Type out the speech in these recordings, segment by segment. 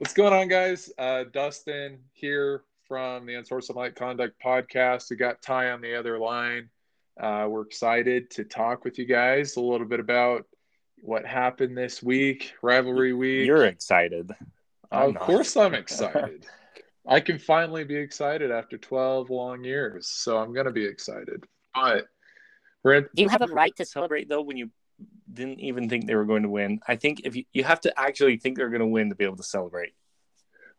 What's going on, guys? Uh, Dustin here from the Unsportsmanlike Conduct podcast. We got Ty on the other line. Uh, we're excited to talk with you guys a little bit about what happened this week, rivalry week. You're excited. of course, I'm excited. I can finally be excited after 12 long years, so I'm going to be excited. But we're in- Do you have a right to celebrate though when you didn't even think they were going to win? I think if you, you have to actually think they're going to win to be able to celebrate.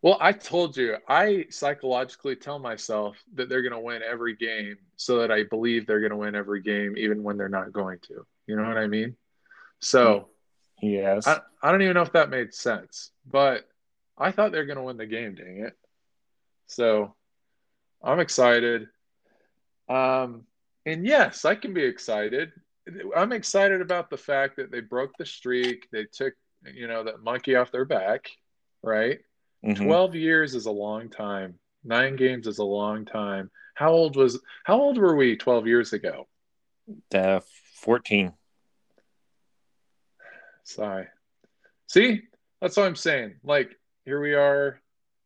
Well, I told you, I psychologically tell myself that they're going to win every game so that I believe they're going to win every game, even when they're not going to. You know what I mean? So, Yes. I, I don't even know if that made sense, but I thought they're going to win the game, dang it. So, I'm excited. Um, and yes, I can be excited. I'm excited about the fact that they broke the streak. They took, you know, that monkey off their back, right? Mhm. 12 years is a long time. Nine games is a long time. How old was how old were we 12 years ago? Uh, 14. Sigh. See? That's what I'm saying. Like here we are.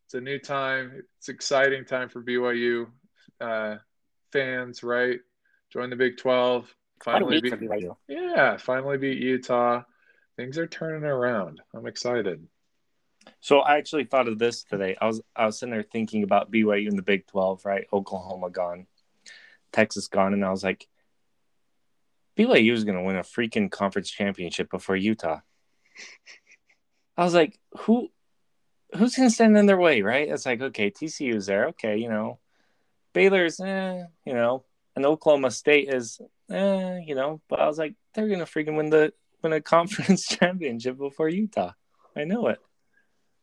It's a new time. It's exciting time for BYU uh, fans, right? Join the Big 12. Quite a Finally week beat, for BYU. yeah, finally beat Utah. Things are turning around. I'm excited. So I actually thought of this today. I was I was sitting there thinking about BYU in the Big 12, right? Oklahoma gone, Texas gone, and I was like, BYU is going to win a freaking conference championship before Utah. I was like, who who's going to stand in their way, right? It's like, okay, TCU's there, okay, you know, Baylor's, eh, you know, and Oklahoma State is, eh, you know, but I was like, they're going to freaking win the win a conference championship before Utah. I know it.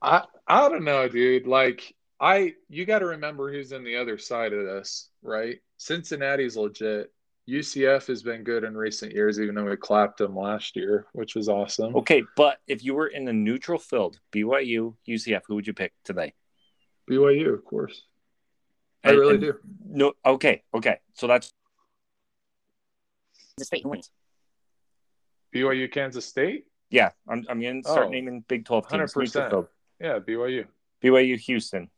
I I don't know, dude. Like I you got to remember who's in the other side of this, right? Cincinnati's legit. UCF has been good in recent years, even though we clapped them last year, which was awesome. Okay, but if you were in a neutral field, BYU, UCF, who would you pick today? BYU, of course. I And- really do. No, okay, okay. So that's the state wins. BYU, Kansas State. Yeah, I'm, I'm going to start Oh, naming Big 12 teams. 100%. Yeah, BYU. BYU, Houston,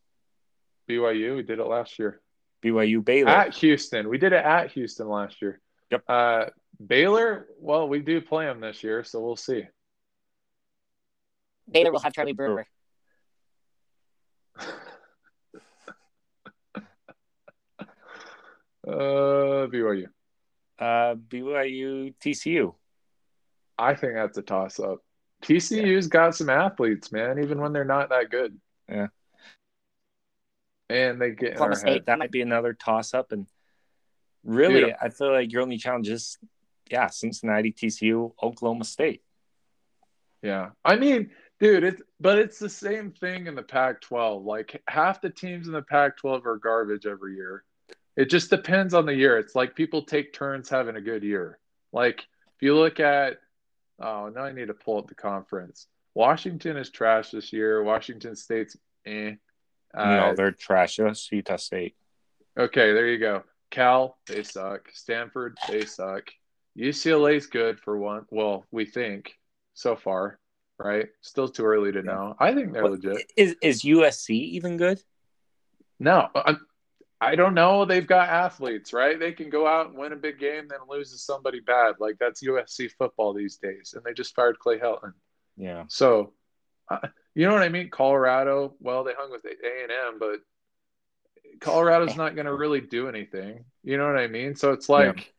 BYU. We did it last year BYU, Baylor. at Houston. We did it at Houston last year. Yep. Uh, Baylor. Well, we do play them this year, so we'll see. Baylor will have Charlie Brewer. Uh, BYU. Uh, BYU, TCU. I think that's a toss up. TCU's got some athletes, man, even when they're not that good. Yeah. And they get in our Oklahoma State, that might be another toss up. And really, Dude. I feel like your only challenge is, yeah, Cincinnati, TCU, Oklahoma State. Yeah. I mean, dude, it's but it's the same thing in the Pac 12. Like half the teams in the Pac 12 are garbage every year. It just depends on the year. It's like people take turns having a good year. Like if you look at oh now I need to pull up the conference. Washington is trash this year. Washington State's eh. Uh, no, they're trash. That's Utah State. Okay, there you go. Cal, they suck. Stanford, they suck. UCLA's good for one. Well, we think so far, right? Still too early to know. I think they're What- legit. Is is USC even good? No, I, I don't know. They've got athletes, right? They can go out and win a big game, then lose to somebody bad. Like that's USC football these days. And they just fired Clay Helton. Yeah. So, uh, you know what I mean? Colorado, well, they hung with A and M, but Colorado's not going to really do anything. You know what I mean? So it's like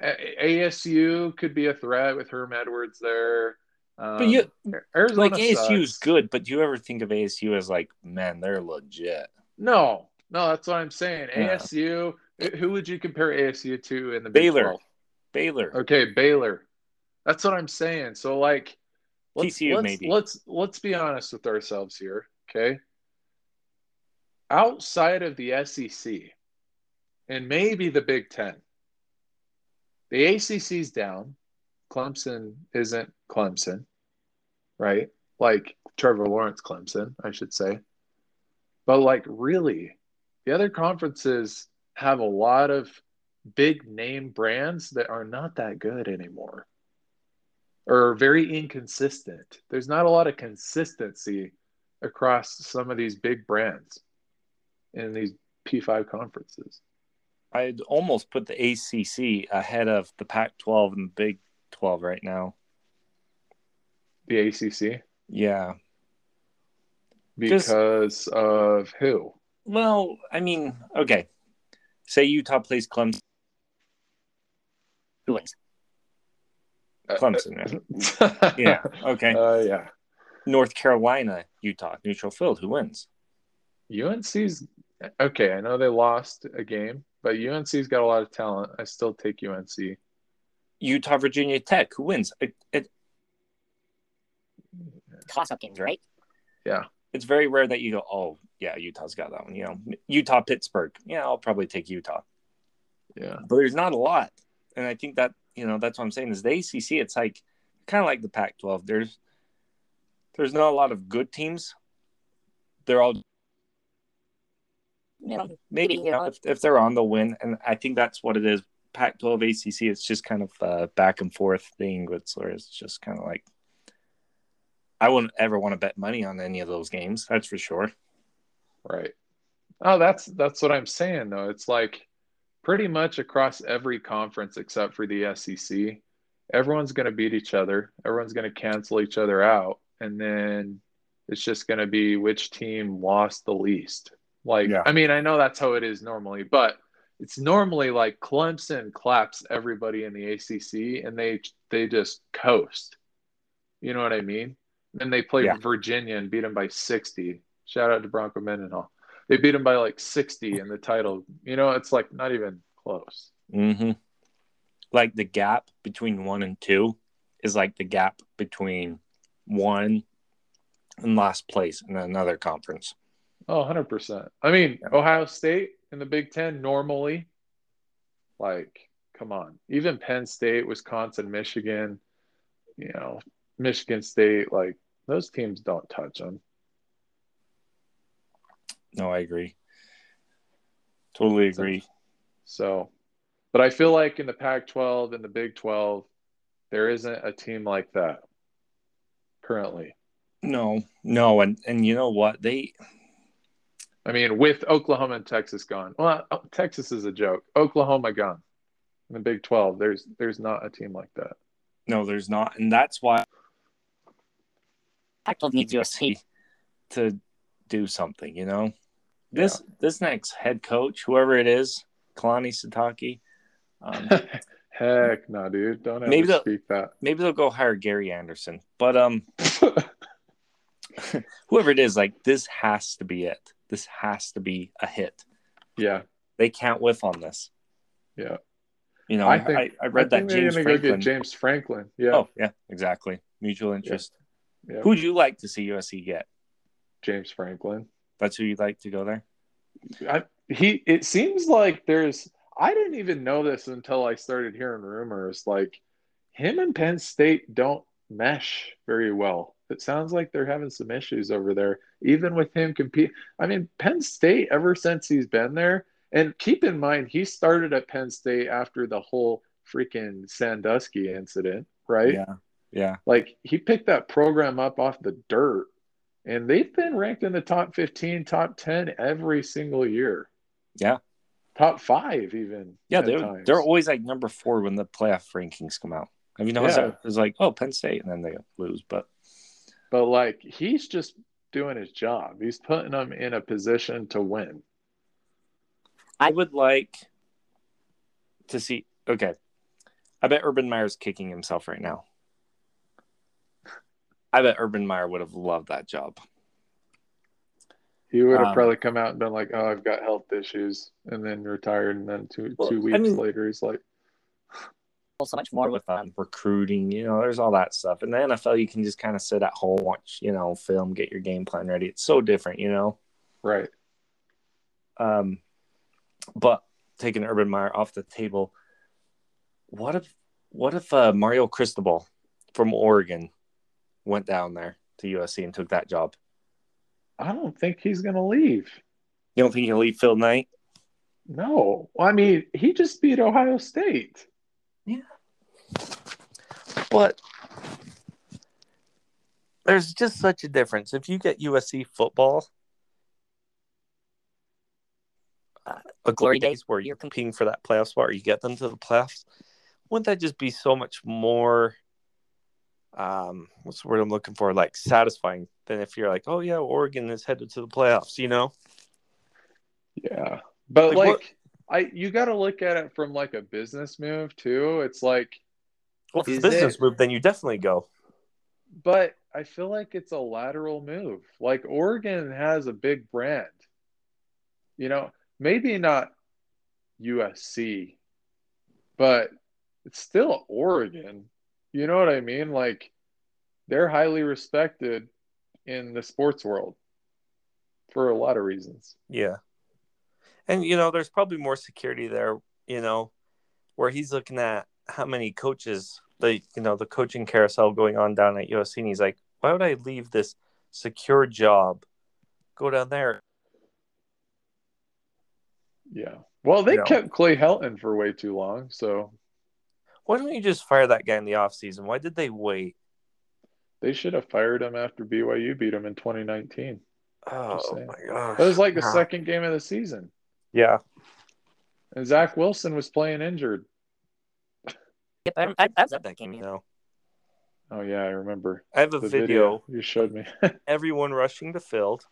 A- ASU could be a threat with Herm Edwards there. Um, But you Arizona like ASU is good, but do you ever think of ASU as like, man, they're legit? No, no, that's what I'm saying. Yeah. ASU. Who would you compare ASU to in the Big Baylor. 12? Baylor. Okay, Baylor. That's what I'm saying. So like let's, TCU let's, maybe. let's let's be honest with ourselves here, okay? Outside of the SEC and maybe the Big 10. The ACC's down. Clemson isn't Clemson, right? Like Trevor Lawrence Clemson, I should say. But like really, the other conferences have a lot of big name brands that are not that good anymore or very inconsistent. There's not a lot of consistency across some of these big brands in these P5 conferences. I'd almost put the ACC ahead of the Pac 12 and the Big 12 right now. The ACC? Yeah. Because of who? Well, I mean, okay. Say Utah plays Clemson. Who wins? Uh, Clemson, right? yeah. Okay. Uh, yeah. North Carolina, Utah, neutral field. Who wins? UNC's okay. I know they lost a game, but UNC's got a lot of talent. I still take UNC. Utah, Virginia Tech. Who wins? It, it, toss-up games, right? Yeah. It's very rare that you go, oh yeah, Utah's got that one. You know, Utah, Pittsburgh. Yeah, I'll probably take Utah. Yeah. But there's not a lot, and I think that you know that's what I'm saying is the ACC. It's like kind of like the Pac-12. There's there's not a lot of good teams. They're all You know, maybe you know if, if they're on the win, and I think that's what it is. Pac-12, ACC. It's just kind of a back and forth thing with It's just kind of like I wouldn't ever want to bet money on any of those games. That's for sure. Right. Oh, that's that's what I'm saying though. It's like pretty much across every conference except for the SEC, everyone's going to beat each other. Everyone's going to cancel each other out, and then it's just going to be which team lost the least. Like, Yeah. I mean, I know that's how it is normally, but it's normally like Clemson claps everybody in the ACC, and they they just coast. You know what I mean? And they played Yeah. Virginia and beat them by 60. Shout out to Bronco Mendenhall. They beat them by like 60 in the title. You know, it's like not even close. Mm-hmm. Like the gap between one and two is like the gap between one and last place in another conference. Oh, 100%. I mean, Yeah. Ohio State in the Big Ten normally, like, come on. Even Penn State, Wisconsin, Michigan, you know, Michigan State, like, those teams don't touch them. No, I agree. Totally agree. So, but I feel like in the Pac 12 and the Big 12, there isn't a team like that currently. No, no, and and you know what they I mean, with Oklahoma and Texas gone. Well, oh, Texas is a joke. Oklahoma gone. In the Big 12, there's there's not a team like that. no, there's not, and that's why Pac-12 needs USC. to do something. You know, this this next head coach, whoever it is, Kalani Sitake, um, Heck no, dude. Don't ever Maybe the- speak that. maybe they'll go hire Gary Anderson, but um, whoever it is, like this has to be it. This has to be a hit. yeah, They can't whiff on this. yeah. You know, I I, think- I, I read I think that James Franklin. go get James Franklin. Yeah, Oh yeah, exactly. Mutual interest. Yeah. Who would you like to see USC get? James Franklin. That's who you'd like to go there. I, he. It seems like there's. I didn't even know this until I started hearing rumors. Like him and Penn State don't mesh very well. It sounds like they're having some issues over there, even with him compete. I mean, Penn State ever since he's been there, and keep in mind he started at Penn State after the whole freaking Sandusky incident, right? Yeah, yeah, Like he picked that program up off the dirt, and they've been ranked in the top 15, top 10 every single year. Yeah. Top five, even. yeah. They're times. they're always like number four when the playoff rankings come out. Have you noticed Yeah. that? It's like oh Penn State, and then they lose. But But like he's just doing his job. He's putting them in a position to win. I would like to see. Okay, I bet Urban Meyer's kicking himself right now. I bet Urban Meyer would have loved that job. He would have Um, probably come out and been like, "Oh, I've got health issues," and then retired. And then two Well, two I weeks mean- later, he's like, So much more with with um, recruiting, you know, there's all that stuff. In the NFL, you can just kind of sit at home, watch, you know, film, get your game plan ready. It's so different, you know. "Right, Um, but taking Urban Meyer off the table, what if what if uh, Mario Cristobal from Oregon went down there to USC and took that job? I don't think he's gonna leave." You don't think he'll leave Phil Knight? No, I mean he just beat Ohio State. Yeah. But there's just such a difference. If you get USC football, uh, a glory days where you're competing for that playoff spot, or you get them to the playoffs, wouldn't that just be so much more? Um, what's the word I'm looking for? Like satisfying than if you're like, oh yeah, Oregon is headed to the playoffs. You know? Yeah, but Like, like, I, you got to look at it from like a business move too. It's like, Well, if it's a business it- move, then you definitely go. but I feel like it's a lateral move. Like Oregon has a big brand. You know, maybe not USC, but it's still Oregon. You know what I mean? Like they're highly respected in the sports world for a lot of reasons. Yeah. And you know, there's probably more security there, you know, where he's looking at how many coaches the you know, the coaching carousel going on down at USC and he's like, Why would I leave this secure job, go down there? Yeah. Well, they You know. kept Clay Helton for way too long, so Why don't you just fire that guy in the offseason? Why did they wait? they should have fired him after BYU beat him in 2019. Oh my gosh. That was like the Yeah. second game of the season. Yeah. And Zach Wilson was playing injured. Yep, I, I, I was at that game. You know. Oh yeah, I remember I have a video, video you showed me. everyone rushing the field.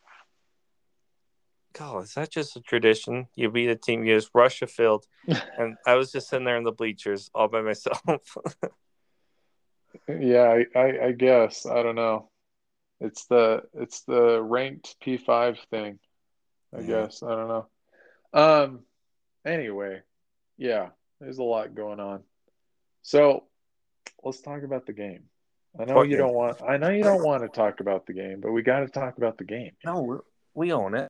God, is that just a tradition? You beat a team, you just rush a field. and I was just sitting there in the bleachers all by myself. yeah, I, I, I guess I don't know. It's the it's the ranked P5 thing. I Yeah. guess I don't know. Um. Anyway, yeah, there's a lot going on. So let's talk about the game. I know you don't want. I know you don't want to talk about the game, but we got to talk about the game. no, we're, we own it.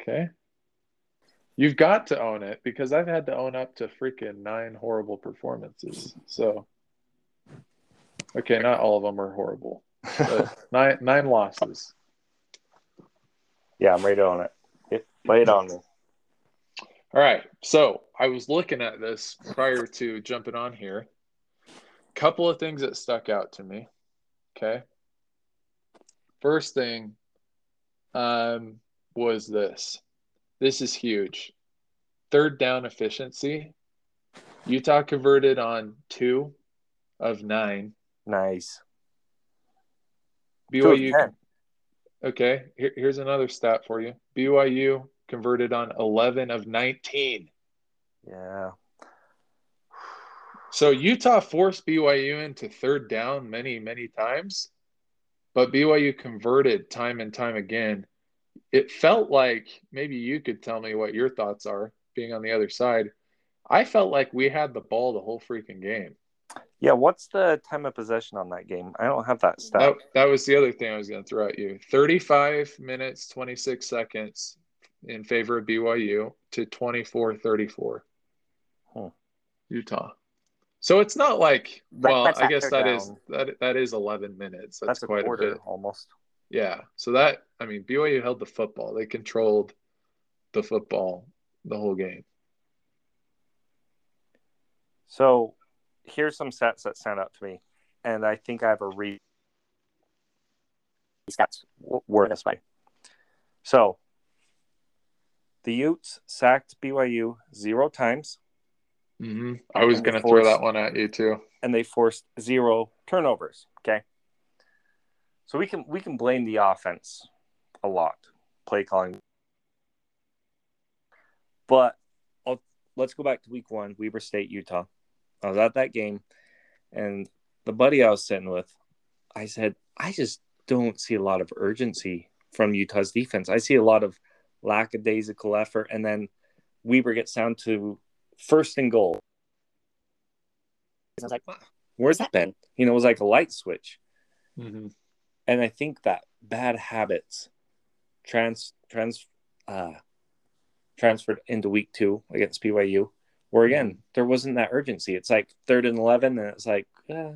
Okay. You've got to own it because I've had to own up to freaking nine horrible performances. So, okay, not all of them are horrible, nine nine losses. Yeah, I'm ready to own it. it lay it on me. All right. So I was looking at this prior to jumping on here. Couple of things that stuck out to me. Okay. First thing um, was this. This is huge. Third down efficiency. Utah converted on two of nine. Nice. BYU. Two of 10. Okay. Here, here's another stat for you. BYU converted on 11 of 19. Yeah. So Utah forced BYU into third down many, many times, but BYU converted time and time again. It felt like maybe you could tell me what your thoughts are being on the other side. I felt like we had the ball the whole freaking game. Yeah, what's the time of possession on that game? I don't have that stat. That, that was the other thing I was going to throw at you 35 minutes, 26 seconds in favor of BYU to 24 34. Hmm. Utah. So it's not like That- well, I guess that is down. that that is 11 minutes. That's, That's, a quite quarter a bit. almost. Yeah. So that I mean BYU held the football. They controlled the football the whole game. So here's some stats that stand out to me, and I think I have a read Stats. w- word this way. So the Utes sacked BYU zero times, Mm-hmm. I was going to throw that one at you too. and they forced zero turnovers. Okay, so we can we can blame the offense a lot, play calling. But I'll, let's go back to week one, Weber State, Utah. I was at that game, and the buddy I was sitting with, I said, I just don't see a lot of urgency from Utah's defense. I see a lot of lackadaisical effort, and then Weber gets down to first and goal. I was like, Where's that been? You know, it was like a light switch. Mm-hmm. And I think that bad habits trans trans uh transferred into week two against BYU, where again there wasn't that urgency. It's like third and eleven, and it's like, uh,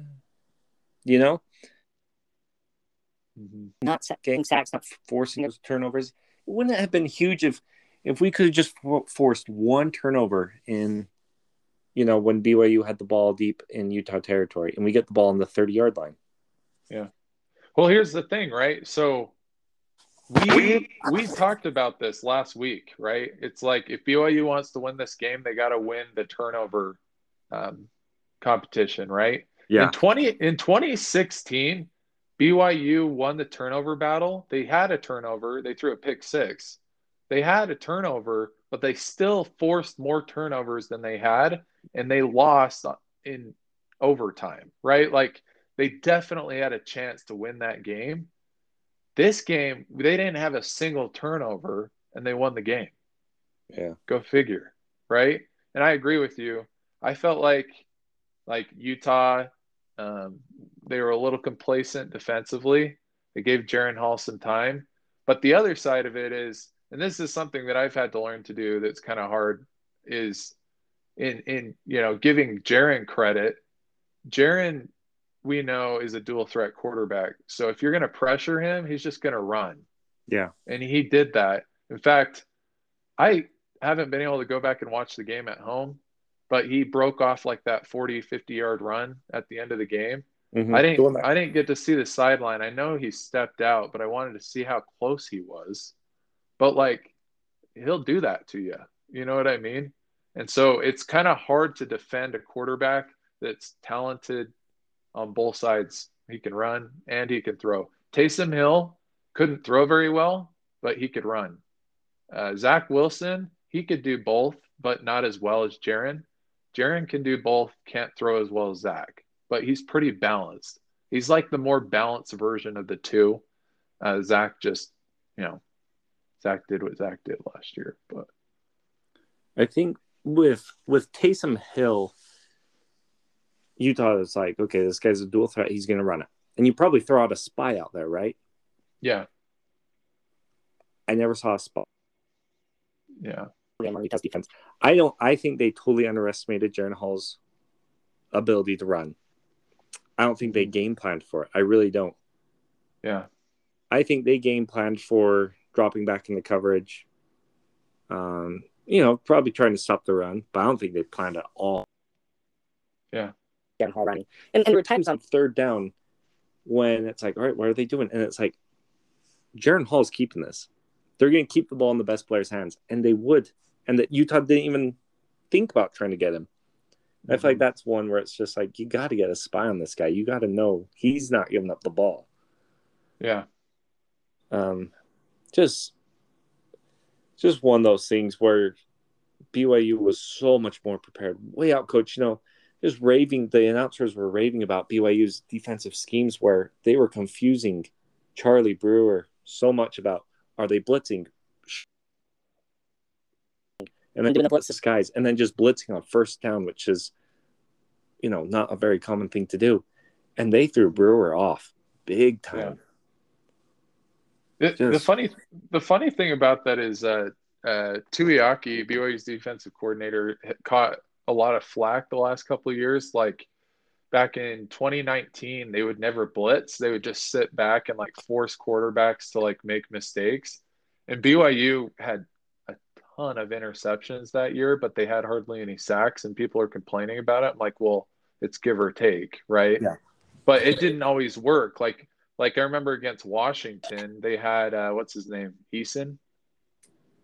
you know, Mm-hmm. not getting sacks. not forcing those turnovers. It wouldn't it have been huge if if we could have just forced one turnover in, you know, when BYU had the ball deep in Utah territory, and we get the ball on the thirty yard line. Yeah. Well, here's the thing, right? So we we talked about this last week, right? It's like if BYU wants to win this game, they got to win the turnover um, competition, right? Yeah. In twenty in 2016, BYU won the turnover battle. They had a turnover. They threw a pick six. They had a turnover, but they still forced more turnovers than they had, and they lost in overtime, right? Like they definitely had a chance to win that game. This game, they didn't have a single turnover and they won the game. Yeah. Go figure, right? And I agree with you. I felt like like Utah, um, they were a little complacent defensively. They gave Jaren Hall some time. But the other side of it is, and this is something that I've had to learn to do that's kind of hard, is in in you know giving Jaren credit. Jaren we know is a dual threat quarterback. So if you're going to pressure him, he's just going to run. Yeah. And he did that. In fact, I haven't been able to go back and watch the game at home, but he broke off like that 40, 50 yard run at the end of the game. Mhm. I didn't I didn't get to see the sideline. I know he stepped out, but I wanted to see how close he was. But like he'll do that to you. You know what I mean? And so it's kind of hard to defend a quarterback that's talented on both sides. He can run and he can throw. Taysom Hill couldn't throw very well, but he could run. Uh, Zach Wilson, he could do both, but not as well as Jaren. Jaren can do both, can't throw as well as Zach, but he's pretty balanced. He's like the more balanced version of the two. Uh, Zach just, you know, Zach did what Zach did last year, but I think with with Taysom Hill, Utah is like, okay, this guy's a dual threat. He's going to run it, and you probably throw out a spy out there, right? yeah, I never saw a spy yeah, Utah's defense. I don't. I think they totally underestimated Jaren Hall's ability to run. I don't think they game planned for it. I really don't. yeah, I think they game planned for dropping back in the coverage. Um, you know, probably trying to stop the run, but I don't think they planned at all. yeah, Jaren Hall running. And, and there were times on third down when it's like, all right, what are they doing? And it's like, Jaren Hall's keeping this. They're going to keep the ball in the best player's hands, and they would. And that Utah didn't even think about trying to get him. I feel like that's one where it's just like you got to get a spy on this guy. You got to know he's not giving up the ball. yeah, Um, just, just one of those things where BYU was so much more prepared, way out coach. You know, just raving. The announcers were raving about BYU's defensive schemes where they were confusing Charlie Brewer so much about are they blitzing, and then Doing the blitz. guys, and then just blitzing on first down, which is, you know, not a very common thing to do, and they threw Brewer off big time. The, the Just- funny, the funny thing about that is, uh, uh, Tuiaki, BYU's defensive coordinator, caught a lot of flack the last couple of years. Like back in 2019, they would never blitz; they would just sit back and like force quarterbacks to like make mistakes. And BYU had a ton of interceptions that year, but they had hardly any sacks, and people are complaining about it. I'm like, well, it's give or take, right? Yeah. But it didn't always work. Like like I remember against Washington, they had uh, what's his name, Eason,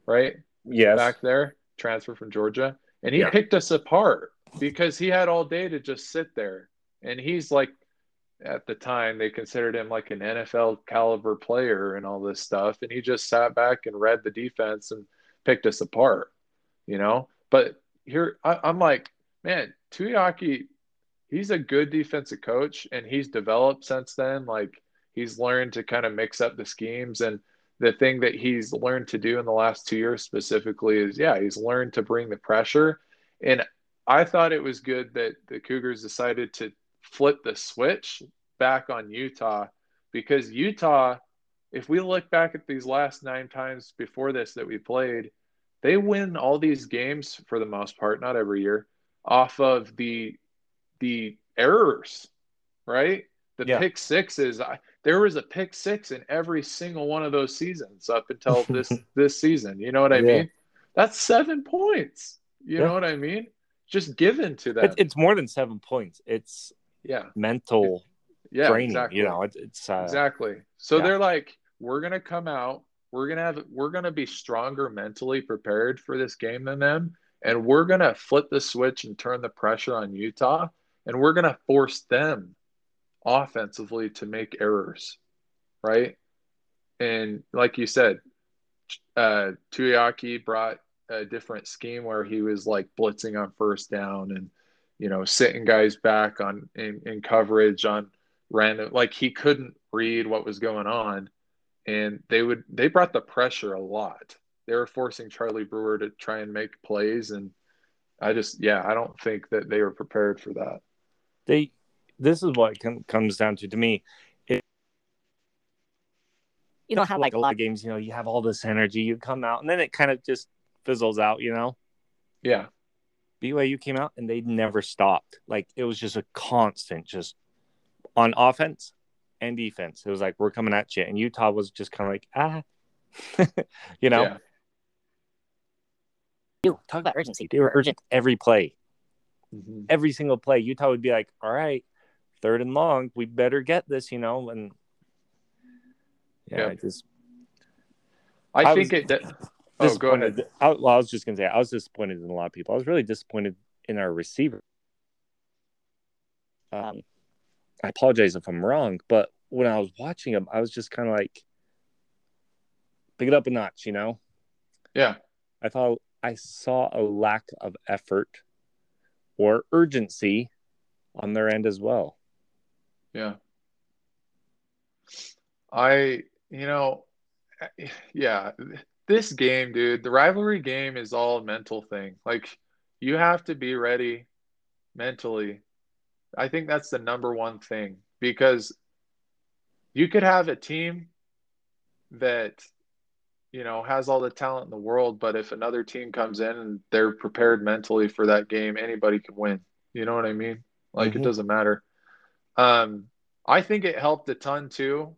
right Yes, back there, transfer from Georgia, and he Yeah. picked us apart because he had all day to just sit there, and he's like, at the time they considered him like an NFL caliber player and all this stuff, and he just sat back and read the defense and picked us apart, you know. But here I, I'm like, man, Tuiaki, he's a good defensive coach, and he's developed since then. Like he's learned to kind of mix up the schemes and the thing that he's learned to do in the last two years specifically is yeah he's learned to bring the pressure. And i thought it was good that the cougars decided to flip the switch back on utah because utah if we look back at these last nine times before this that we played they win all these games for the most part not every year off of the the errors right the Yeah. pick sixes I, there was a pick six in every single one of those seasons up until this this season. You know what I Yeah. mean? That's seven points. You Yeah. know what I mean? Just given to that. It's more than seven points. It's yeah, mental Yeah, draining. exactly. You know, it, it's uh, exactly. So they're like, we're gonna come out, we're gonna have, we're gonna be stronger mentally prepared for this game than them, and we're gonna flip the switch and turn the pressure on Utah, and we're gonna force them offensively to make errors, right? And like you said, uh, Tuiaki brought a different scheme where he was like blitzing on first down and you know sitting guys back on in, in coverage on random like he couldn't read what was going on. And they would they brought the pressure a lot. They were forcing charlie brewer to try and make plays. And i just yeah i don't think that they were prepared for that. They this is what com- comes down to to me You don't have like like a lot of games you know you have all this energy you come out and then it kind of just fizzles out you know yeah BYU came out and they never stopped. Like it was just a constant, just on offense and defense. It was like we're coming at you, and Utah was just kind of like ah, you know. yeah you talk about urgency. They were urgent every play, Mhm. every single play. Utah would be like, "All right, third and long, we better get this," you know. And yeah, Yeah. I just i, I think was it oh go ahead. I, well, I was just gonna say I was disappointed in a lot of people. I was really disappointed in our receiver. Um, I apologize if I'm wrong, but when I was watching him, I was just kind of like, pick it up a notch, you know? yeah I thought I saw a lack of effort or urgency on their end as well. Yeah. I, you know, yeah, this game, dude, the rivalry game is all a mental thing. Like, you have to be ready mentally. I think that's the number one thing because you could have a team that, you know, has all the talent in the world, but if another team comes in and they're prepared mentally for that game, anybody can win. You know what I mean? Like, Mhm. it doesn't matter. Um, I think it helped a ton too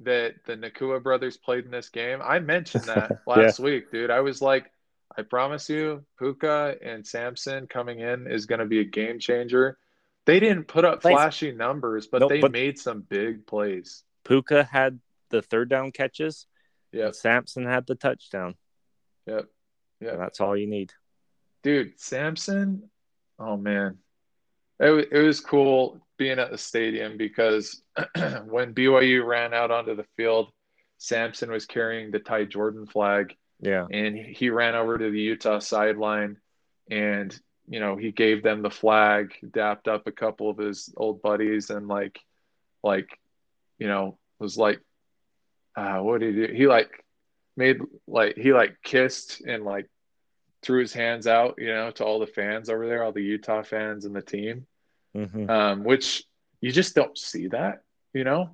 that the Nacua brothers played in this game. I mentioned that last week, dude. I was like, I promise you, Puka and Samson coming in is going to be a game changer. They didn't put up Plays. flashy numbers, but Nope, they but- made some big plays. Puka had the third down catches, Yeah. and Samson had the touchdown. yep, Yeah. That's all you need. dude. Samson, oh man, it it was cool being at the stadium because when BYU ran out onto the field, Samson was carrying the Ty Jordan flag. Yeah. and he ran over to the Utah sideline and you know he gave them the flag dapped up a couple of his old buddies and like like you know was like uh what did he do he like made like he like kissed and like threw his hands out you know to all the fans over there all the Utah fans and the team hmm um which you just don't see that you know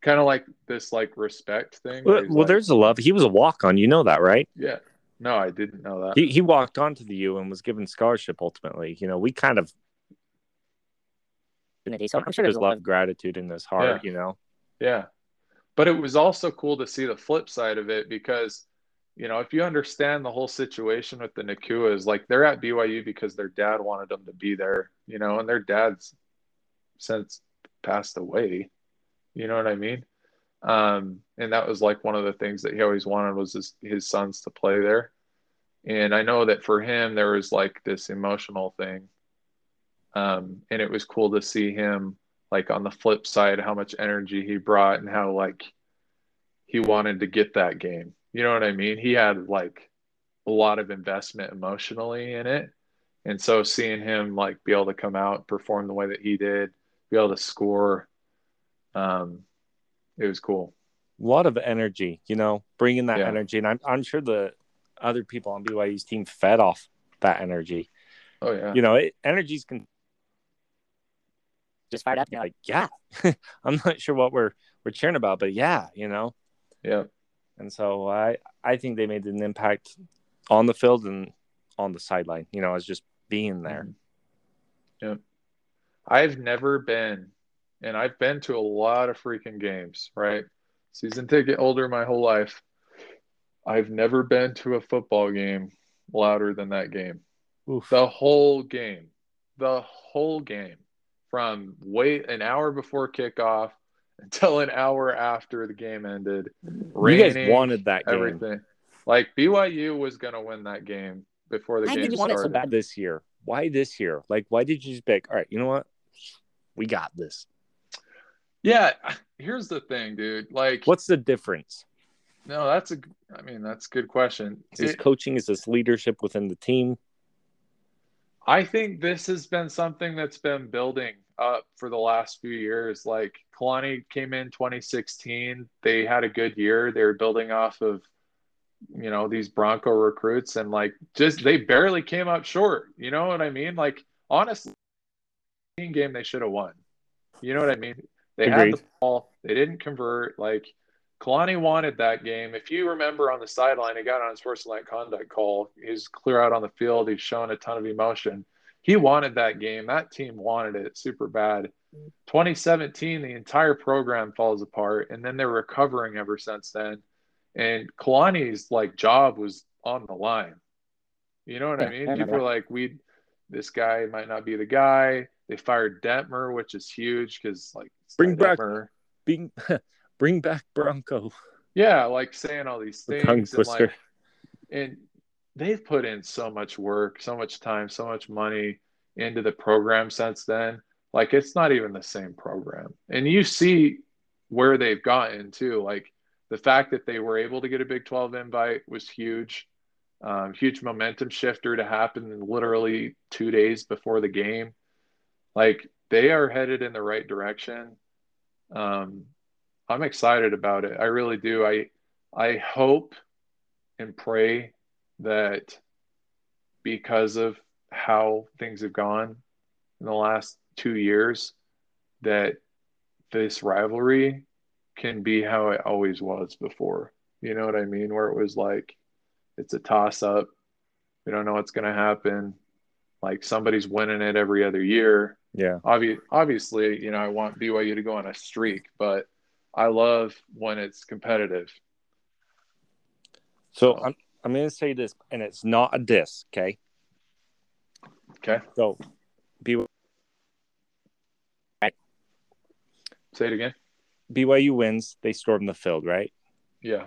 kind of like this like respect thing Well, well like- there's a love. He was a walk on. You know that, right? yeah no I didn't know that He, he walked on to the U and was given scholarship ultimately. You know, we kind of. So I'm sure there's there's a lot love, of gratitude in this heart, Yeah. you know? Yeah. But it was also cool to see the flip side of it because, you know, if you understand the whole situation with the Nacuas, like they're at BYU because their dad wanted them to be there, you know, and their dad's since passed away. You know what I mean? Um, and that was like one of the things that he always wanted was his, his sons to play there. And I know that for him, there was like this emotional thing. Um, and it was cool to see him like on the flip side how much energy he brought and how like he wanted to get that game you know what i mean he had like a lot of investment emotionally in it and so seeing him like be able to come out perform the way that he did be able to score um it was cool A lot of energy, you know, bringing that Yeah. energy. And I'm, I'm sure the other people on BYU's team fed off that energy. oh yeah You know, it, energies can just fired up. be like, yeah, I'm not sure what we're, we're cheering about, but yeah, you know? yeah And so I, I think they made an impact on the field and on the sideline, you know, as just being there. Mm-hmm. Yeah, I've never been, and I've been to a lot of freaking games, right? Season ticket holder my whole life. I've never been to a football game louder than that game. Oof. The whole game. The whole game. from wait an hour before kickoff until an hour after the game ended. you guys wanted that game. everything. Like BYU was going to win that game before the I game didn't want it so bad. this year. Why this year? Like, why did you just pick? All right, you know what? We got this. Yeah, here's the thing, dude. Like, What's the difference? no, that's a. I mean, that's a good question. Is this It- coaching? Is this leadership within the team? I think this has been something that's been building up for the last few years. Like Kalani came in 2016, they had a good year. They were building off of, you know, these Bronco recruits, and like just they barely came up short. You know what I mean? Like honestly, game they should have won. You know what I mean? They had the ball, they didn't convert. Like Kalani wanted that game. If you remember on the sideline, he got on his sportsmanlike conduct call. He's clear out on the field. He's shown a ton of emotion. He wanted that game. That team wanted it super bad. 2017, the entire program falls apart, and then they're recovering ever since then. And Kalani's like job was on the line. You know what I mean? People are like, we this guy might not be the guy. They fired Detmer, which is huge because like Bring back- Detmer. Being, bring back Bronco. Yeah, like saying all these The things tongue and like and they've put in so much work, so much time, so much money into the program since then. Like it's not even the same program. And you see where they've gotten to. Like the fact that they were able to get a Big 12 invite was huge. Um, huge momentum shifter to happen literally two days before the game. Like they are headed in the right direction. Um, I'm excited about it. I really do. I I hope and pray that because of how things have gone in the last two years, that this rivalry can be how it always was before. You know what I mean? Where it was like it's a toss up. We don't know what's going to happen. Like somebody's winning it every other year Yeah. obvi- obviously, you know, I want BYU to go on a streak, but I love when it's competitive. So I'm I'm gonna say this, and it's not a diss, okay? Okay. So, B- Say it again. BYU wins, they storm the field, right? Yeah.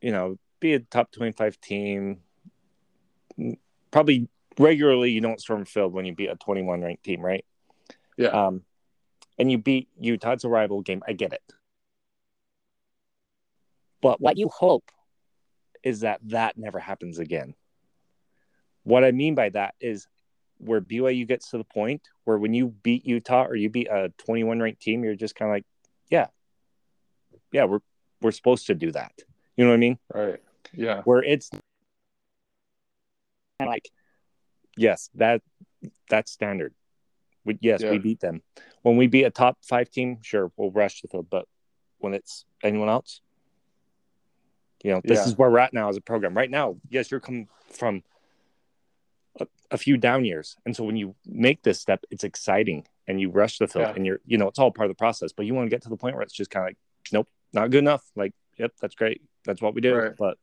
You know, be a top 25 team. Probably regularly, you don't storm the field when you beat a 21 ranked team, right? Yeah. Um, and you beat Utah. It's a rival game. I get it. But what you hope is that that never happens again. What I mean by that is where BYU gets to the point where when you beat Utah or you beat a 21 ranked team, you're just kind of like, yeah, yeah, we're we're supposed to do that. You know what I mean? Right. Yeah. Where it's like, yes, that that's standard. We, yes, Yeah. we beat them. When we beat a top five team, sure, we'll rush the field. But when it's anyone else, you know, this Yeah. is where we're at now as a program. Right now, yes, you're coming from a, a few down years, and so when you make this step, it's exciting, and you rush the field, Yeah. and you're, you know, it's all part of the process. But you want to get to the point where it's just kind of like, nope, not good enough. Like, yep, that's great, that's what we do. Right. But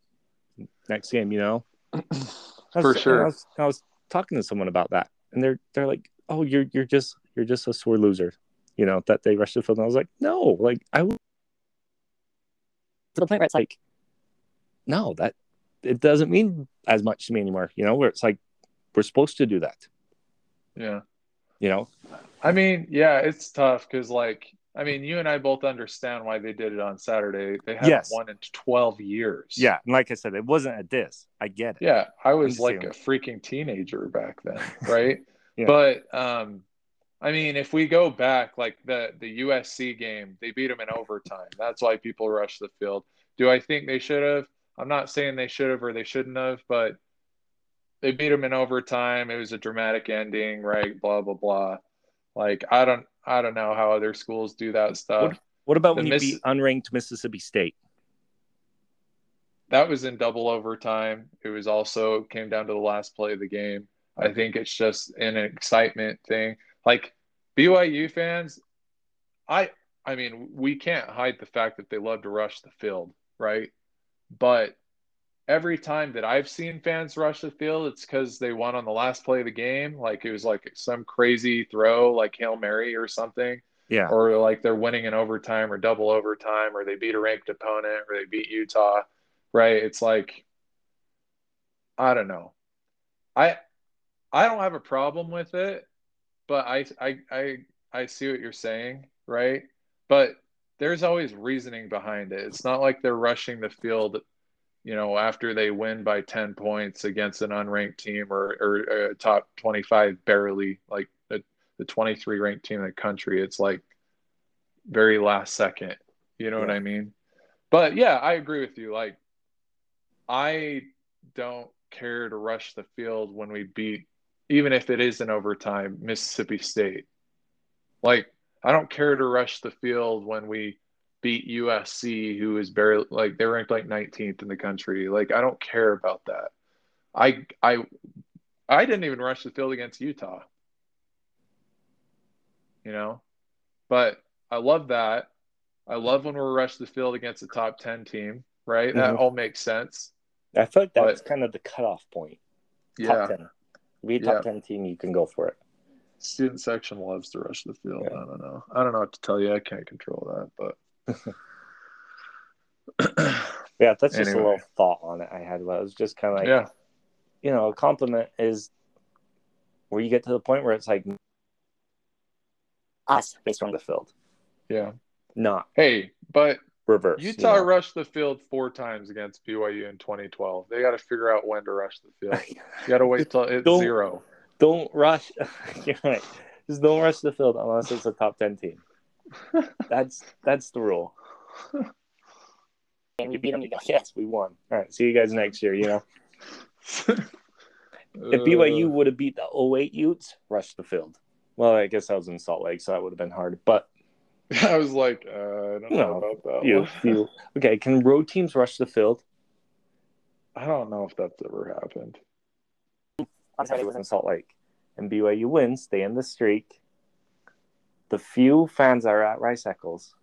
next game, you know, I For sure. I was, I was talking to someone about that, and they're they're like, "Oh, you're you're just you're just a sore loser," you know, that they rushed the field. And I was like, "No, like I was to the point where it's like, like, no, that it doesn't mean as much to me anymore." You know, where it's like we're supposed to do that. Yeah. You know, I mean, yeah, it's tough because, like, I mean, you and I both understand why they did it on Saturday. They haven't Yes. won in 12 years. yeah, and like I said, it wasn't a diss. I get it. Yeah, I was like a freaking teenager back then, right? Yeah. But um I mean, if we go back like the the USC game, they beat them in overtime. That's why people rush the field. Do I think they should have? I'm not saying they should have or they shouldn't have, but they beat them in overtime. It was a dramatic ending, right? Blah blah blah. Like I don't I don't know how other schools do that stuff. What about The when you beat unranked Mississippi State? that was in double overtime. It was also came down to the last play of the game. I think it's just an excitement thing. Like BYU fans, I I mean, we can't hide the fact that they love to rush the field, right? But every time that I've seen fans rush the field, it's because they won on the last play of the game. Like it was like some crazy throw, like Hail Mary or something. Yeah. Or like they're winning in overtime or double overtime, or they beat a ranked opponent, or they beat Utah. Right. It's like I don't know. I I don't have a problem with it, but I I I I see what you're saying, right? But there's always reasoning behind it. It's not like they're rushing the field, you know, after they win by 10 points against an unranked team or, or a top 25 barely, like the, the 23 ranked team in the country. It's like very last second. You know yeah. what I mean? But yeah, I agree with you. Like, I don't care to rush the field when we beat, even if it is in overtime, Mississippi State. Like, I don't care to rush the field when we beat USC, who is barely like they're ranked like 19th in the country. Like, I don't care about that. I I I didn't even rush the field against Utah. You know, but I love that. I love when we're rushed the field against a top 10 team, right? Mm-hmm. That all makes sense. I feel like that's but, kind of the cutoff point. Yeah. Top 10. Be top yeah. 10 team, you can go for it. Student section loves to rush the field. Yeah. I don't know. I don't know what to tell you. I can't control that, but. Yeah, that's just anyway. a little thought on it I had. But it was just kind of like, yeah. you know, a compliment is where you get to the point where it's like us based on the field. Yeah. Not. Hey, but reverse. Utah you know? rushed the field four times against BYU in 2012. They got to figure out when to rush the field. You got to wait till it's don't, zero. Don't rush. You're right. Just don't rush the field unless it's a top 10 team. That's that's the rule. And you beat them, yes, we won. All right, see you guys next year, you know. if BYU would have beat the 08 Utes, rush the field. Well, I guess I was in Salt Lake, so that would have been hard. But I was like, uh, I don't know no, about that. You, you, okay? Can road teams rush the field? I don't know if that's ever happened. I was in Salt Lake, and BYU wins. They end the streak. The few fans are at Rice Eccles.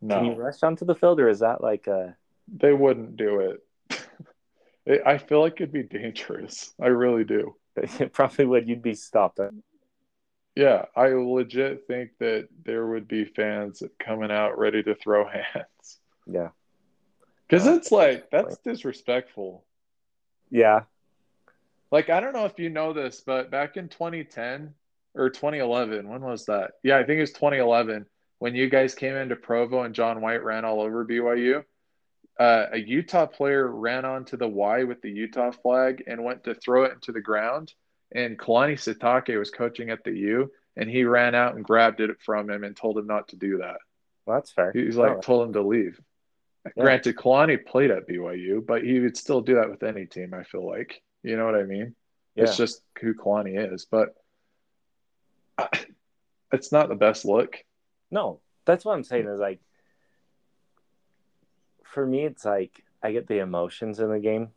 No. Can you rush onto the field, or is that like a? They wouldn't do it. I feel like it'd be dangerous. I really do. It probably would. You'd be stopped. Yeah, I legit think that there would be fans coming out ready to throw hands. Yeah. Because uh, it's like, that's disrespectful. Yeah. Like, I don't know if you know this, but back in 2010 or 2011, when was that? Yeah, I think it was 2011 when you guys came into Provo and John White ran all over BYU. Uh, a Utah player ran onto the Y with the Utah flag and went to throw it into the ground and Kalani Sitake was coaching at the U, and he ran out and grabbed it from him and told him not to do that. Well, that's fair. He's like oh. told him to leave. Yeah. Granted, Kalani played at BYU, but he would still do that with any team. I feel like you know what I mean. Yeah. It's just who Kalani is, but it's not the best look. No, that's what I'm saying. Is like for me, it's like I get the emotions in the game,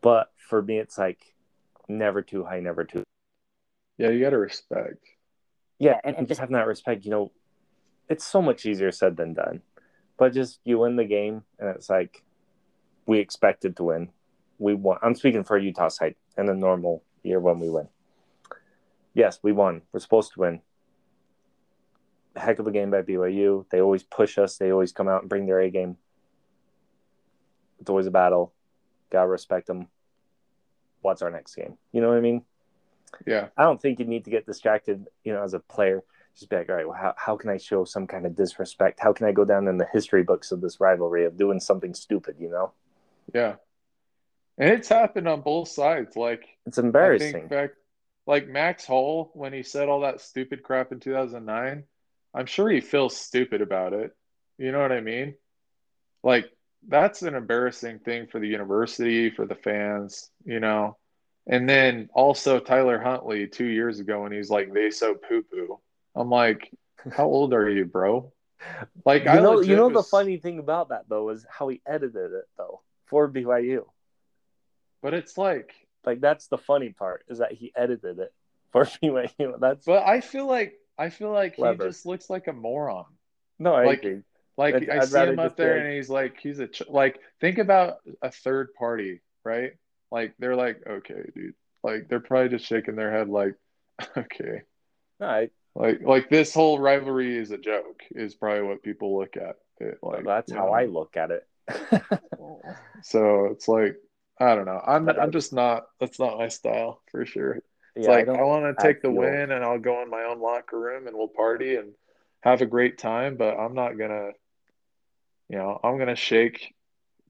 but for me, it's like never too high, never too. Yeah, you got to respect. Yeah, and, and just having that respect, you know, it's so much easier said than done. But just you win the game, and it's like we expected to win. We won. I'm speaking for Utah side in a normal year when we win. Yes, we won. We're supposed to win. Heck of a game by BYU. They always push us. They always come out and bring their A game. It's always a battle. Gotta respect them what's our next game? You know what I mean? Yeah. I don't think you need to get distracted, you know, as a player. Just be like, all right, well, how, how can I show some kind of disrespect? How can I go down in the history books of this rivalry of doing something stupid, you know? Yeah. And it's happened on both sides. Like, it's embarrassing. back, like Max Hall, when he said all that stupid crap in 2009, I'm sure he feels stupid about it. You know what I mean? Like, that's an embarrassing thing for the university, for the fans, you know. And then also Tyler Huntley two years ago when he's like they so poo poo. I'm like, how old are you, bro? Like you I know, you know was... the funny thing about that though is how he edited it though for BYU. But it's like, like that's the funny part is that he edited it for BYU. That's but I feel like I feel like clever. he just looks like a moron. No, I like, agree Like I'd- I I'd see him up there, like- and he's like, he's a ch- like. Think about a third party, right? Like they're like, okay, dude. Like they're probably just shaking their head, like, okay, No, I, like like this whole rivalry is a joke. Is probably what people look at it like. that's how know? I look at it. So it's like, I don't know. I'm I- I'm just not. That's not my style for sure. It's Yeah, like don't- I, want to take the feel- win and I'll go in my own locker room and we'll party and have a great time, but I'm not gonna, you know, I'm gonna shake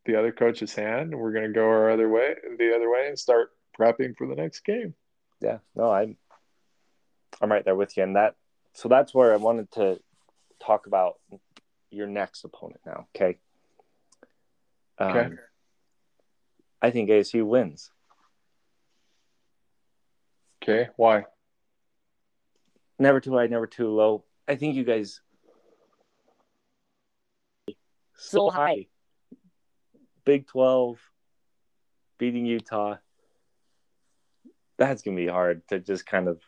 the other coach's hand and we're gonna go our other way, the other way, and start prepping for the next game. yeah no i'm i'm right there with you and that so that's where i wanted to talk about your next opponent now okay um, Okay. I think asu wins Okay, why? never too high never too low i think you guys so high big 12 beating utah that's gonna be hard to just kind of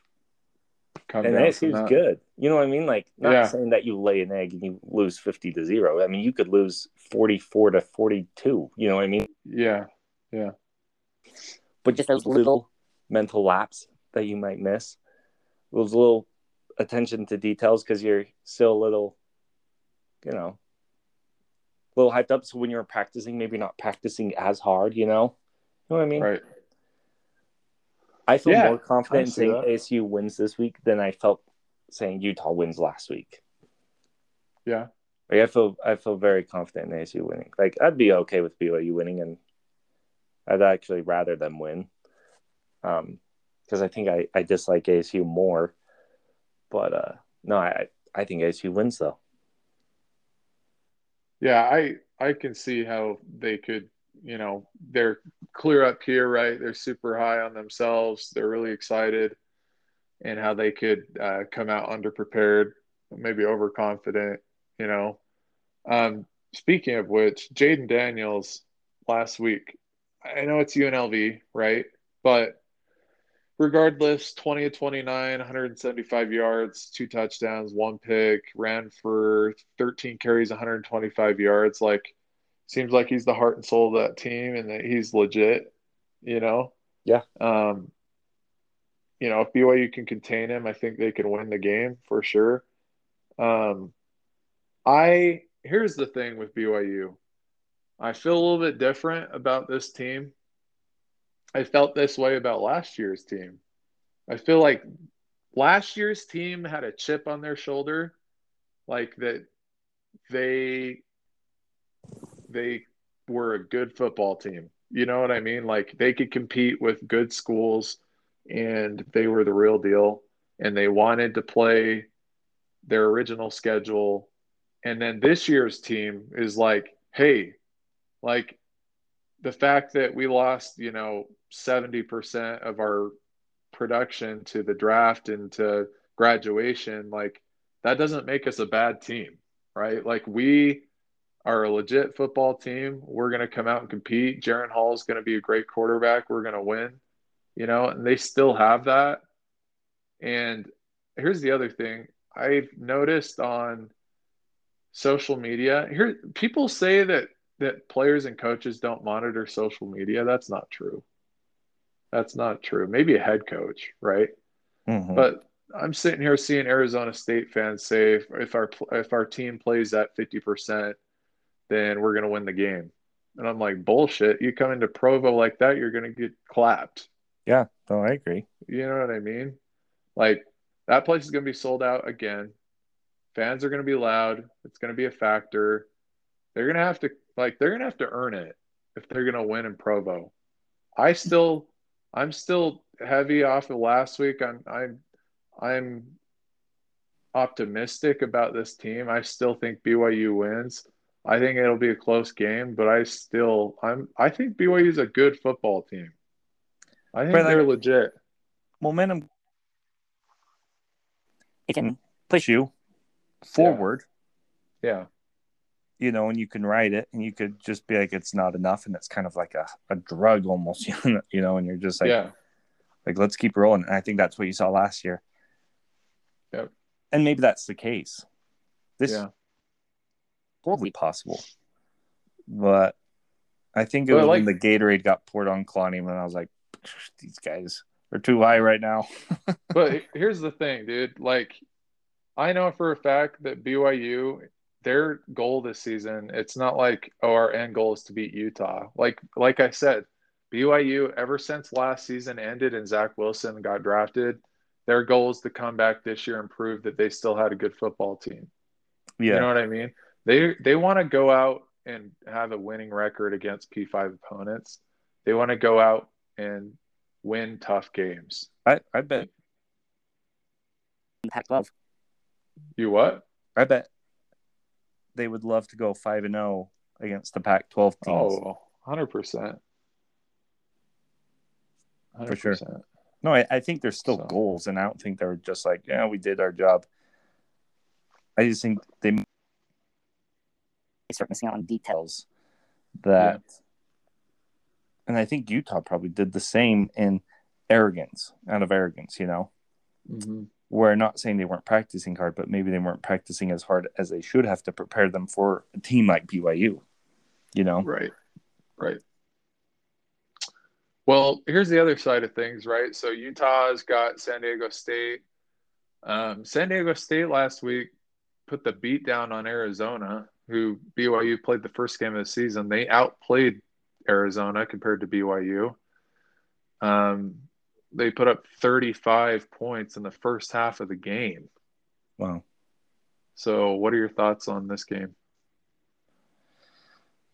Come and down from ASU's good. You know what I mean? Like not Yeah. saying that you lay an egg and you lose fifty to zero. I mean you could lose forty four to forty two. You know what I mean? Yeah, But just those little mental laps that you might miss, those little attention to details because you're still a little, you know, a little hyped up. So when you're practicing, maybe not practicing as hard. You know, you know what I mean? right. I feel Yeah, more confident in saying that. ASU wins this week than I felt saying Utah wins last week. Yeah, Like I feel I feel very confident in ASU winning. Like I'd be okay with BYU winning, and I'd actually rather them win, um, because I think I, I dislike ASU more. But uh, no, I I think ASU wins though. yeah. I I can see how they could, you know, they're clear up here, right? They're super high on themselves. They're really excited, and how they could uh, come out underprepared, maybe overconfident. You know, um, speaking of which, Jayden Daniels last week. I know it's UNLV, right? But regardless, 20 to 29, 175 yards, two touchdowns, one pick, ran for 13 carries, 125 yards. Like, seems like he's the heart and soul of that team and that he's legit, you know? Yeah. Um, you know, if BYU can contain him, I think they can win the game for sure. Um, I here's the thing with BYU. I feel a little bit different about this team. I felt this way about last year's team. I feel like last year's team had a chip on their shoulder, like that they they were a good football team. You know what I mean? Like they could compete with good schools and they were the real deal and they wanted to play their original schedule. And then this year's team is like, hey, like the fact that we lost, you know, 70% of our production to the draft and to graduation, like that doesn't make us a bad team, right? Like we are a legit football team. We're going to come out and compete. Jaren Hall is going to be a great quarterback. We're going to win, you know, and they still have that. And here's the other thing I've noticed on social media here people say that that players and coaches don't monitor social media that's not true. That's not true. Maybe a head coach right? Mm-hmm. But i'm sitting here seeing arizona state fans say if, if our if our team plays at 50% then we're going to win the game. And i'm like bullshit. You come into provo like that you're going to get clapped. Yeah, no, I agree. you know what i mean? Like that place is going to be sold out again. Fans are going to be loud. It's going to be a factor. They're going to have to like they're going to have to earn it if they're going to win in provo i still i'm still heavy off of last week. I'm i'm i'm optimistic about this team. I still think byu wins. I think it'll be a close game but i still i'm i think byu is a good football team. I think they're legit. Momentum It can push you forward. yeah you know, and you can write it and you could just be like, it's not enough. And it's kind of like a, a drug almost, you know, and you're just like, yeah like, let's keep rolling. And I think that's what you saw last year. Yep. And maybe that's the case. This, Yeah. totally possible. But I think it was like- when the Gatorade got poured on Kalani, and I was like, these guys are too high right now. but here's the thing, dude. Like, I know for a fact that BYU, their goal this season, it's not like, oh, our end goal is to beat Utah. Like, like I said, BYU, ever since last season ended and Zach Wilson got drafted, their goal is to come back this year and prove that they still had a good football team. Yeah. You know what I mean? They they want to go out and have a winning record against P5 opponents. They want to go out and win tough games. I, I bet Pac-12. You what? I bet they would love to go five and zero against the Pac-12 teams. Oh, 100%. For sure. 100%. No, I, I think there's still So- goals, and I don't think they're just like, yeah, we did our job. I just think they start missing out on details. that, and I think Utah probably did the same in arrogance, out of arrogance, you know. Mhm. We're not saying they weren't practicing hard, but maybe they weren't practicing as hard as they should have to prepare them for a team like BYU. You know, Right. Right. Well, here's the other side of things, right? So Utah's got San Diego State. Um, San Diego State last week put the beat down on Arizona, who BYU played the first game of the season. They outplayed Arizona compared to BYU. Um, they put up 35 points in the first half of the game. wow. So, what are your thoughts on this game?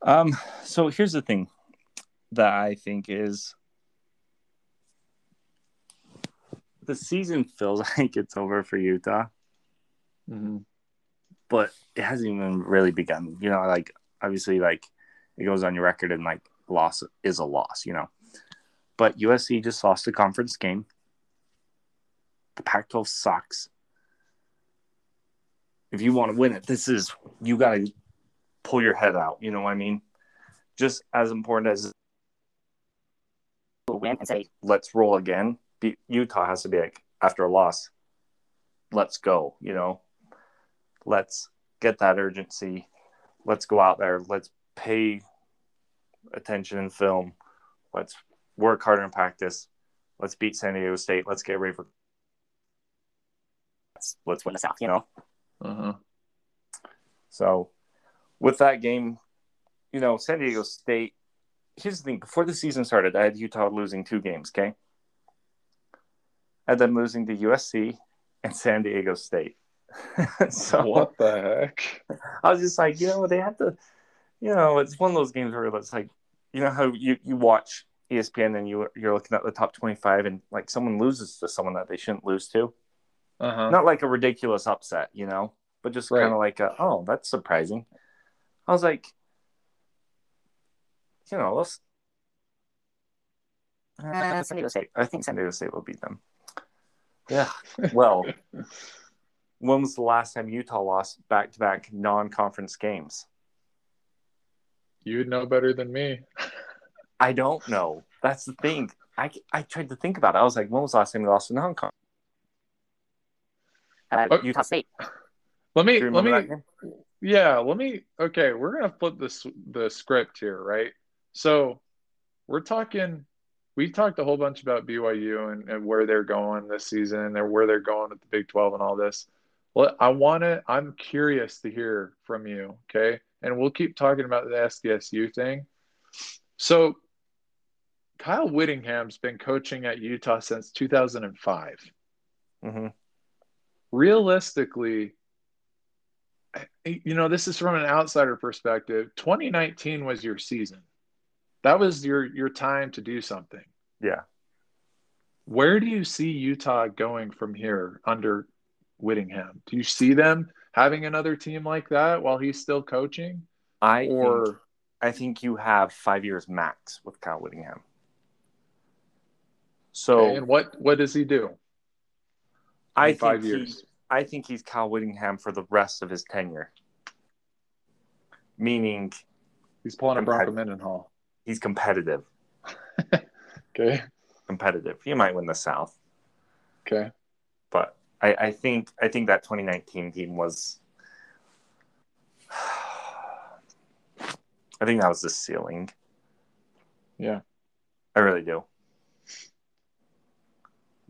Um, so here's the thing that I think is the season feels like it's over for Utah, Mm-hmm. but it hasn't even really begun. You know, like obviously, like it goes on your record, and like loss is a loss. You know, but USC just lost a conference game. The Pac-12 sucks. If you want to win it, this is you got to pull your head out. You know what I mean? Just as important as Win and say, let's roll again. Utah has to be like after a loss, let's go. You know, let's get that urgency. Let's go out there. Let's pay attention in film. Let's work harder in practice. Let's beat San Diego State. Let's get ready for. Let's, let's win the South. You know. Uh-huh. So, with that game, you know, San Diego State. Here's the thing: before the season started, I had Utah losing two games. Okay, and then losing to USC and San Diego State. so What the heck? I was just like, you know, they have to, you know, it's one of those games where it's like, you know, how you you watch ESPN and you you're looking at the top twenty five and like someone loses to someone that they shouldn't lose to. Uh-huh. Not like a ridiculous upset, you know, but just Right. kind of like, a, oh, that's surprising. I was like, you know, let's. uh, San Diego State. I think San Diego State will beat them. Yeah. Well, when was the last time Utah lost back to back non conference games? You'd know better than me. I don't know. That's the thing. I, I tried to think about it. I was like, when was the last time we lost in Hong Kong? Uh. Utah State. Let me let me yeah, let me okay, we're gonna flip this the script here, right? So we're talking we talked a whole bunch about BYU and, and where they're going this season and where they're going with the Big 12 and all this. Well, I want to, I'm curious to hear from you, okay? And we'll keep talking about the SDSU thing. So, Kyle Whittingham's been coaching at Utah since 2005. Mhm. Realistically, you know, this is from an outsider perspective. 2019 was your season. That was your your time to do something. Yeah. Where do you see Utah going from here under Whittingham? Do you see them having another team like that while he's still coaching? I think, Or I think you have five years max with Kyle Whittingham. So and what what does he do? I think years. He, I think he's Kyle Whittingham for the rest of his tenure. Meaning He's pulling a Bronco. Mendenhall. he's competitive. Okay. Competitive. He might win the South. Okay. but I, I think I think that 2019 team was I think that was the ceiling. Yeah. I really do.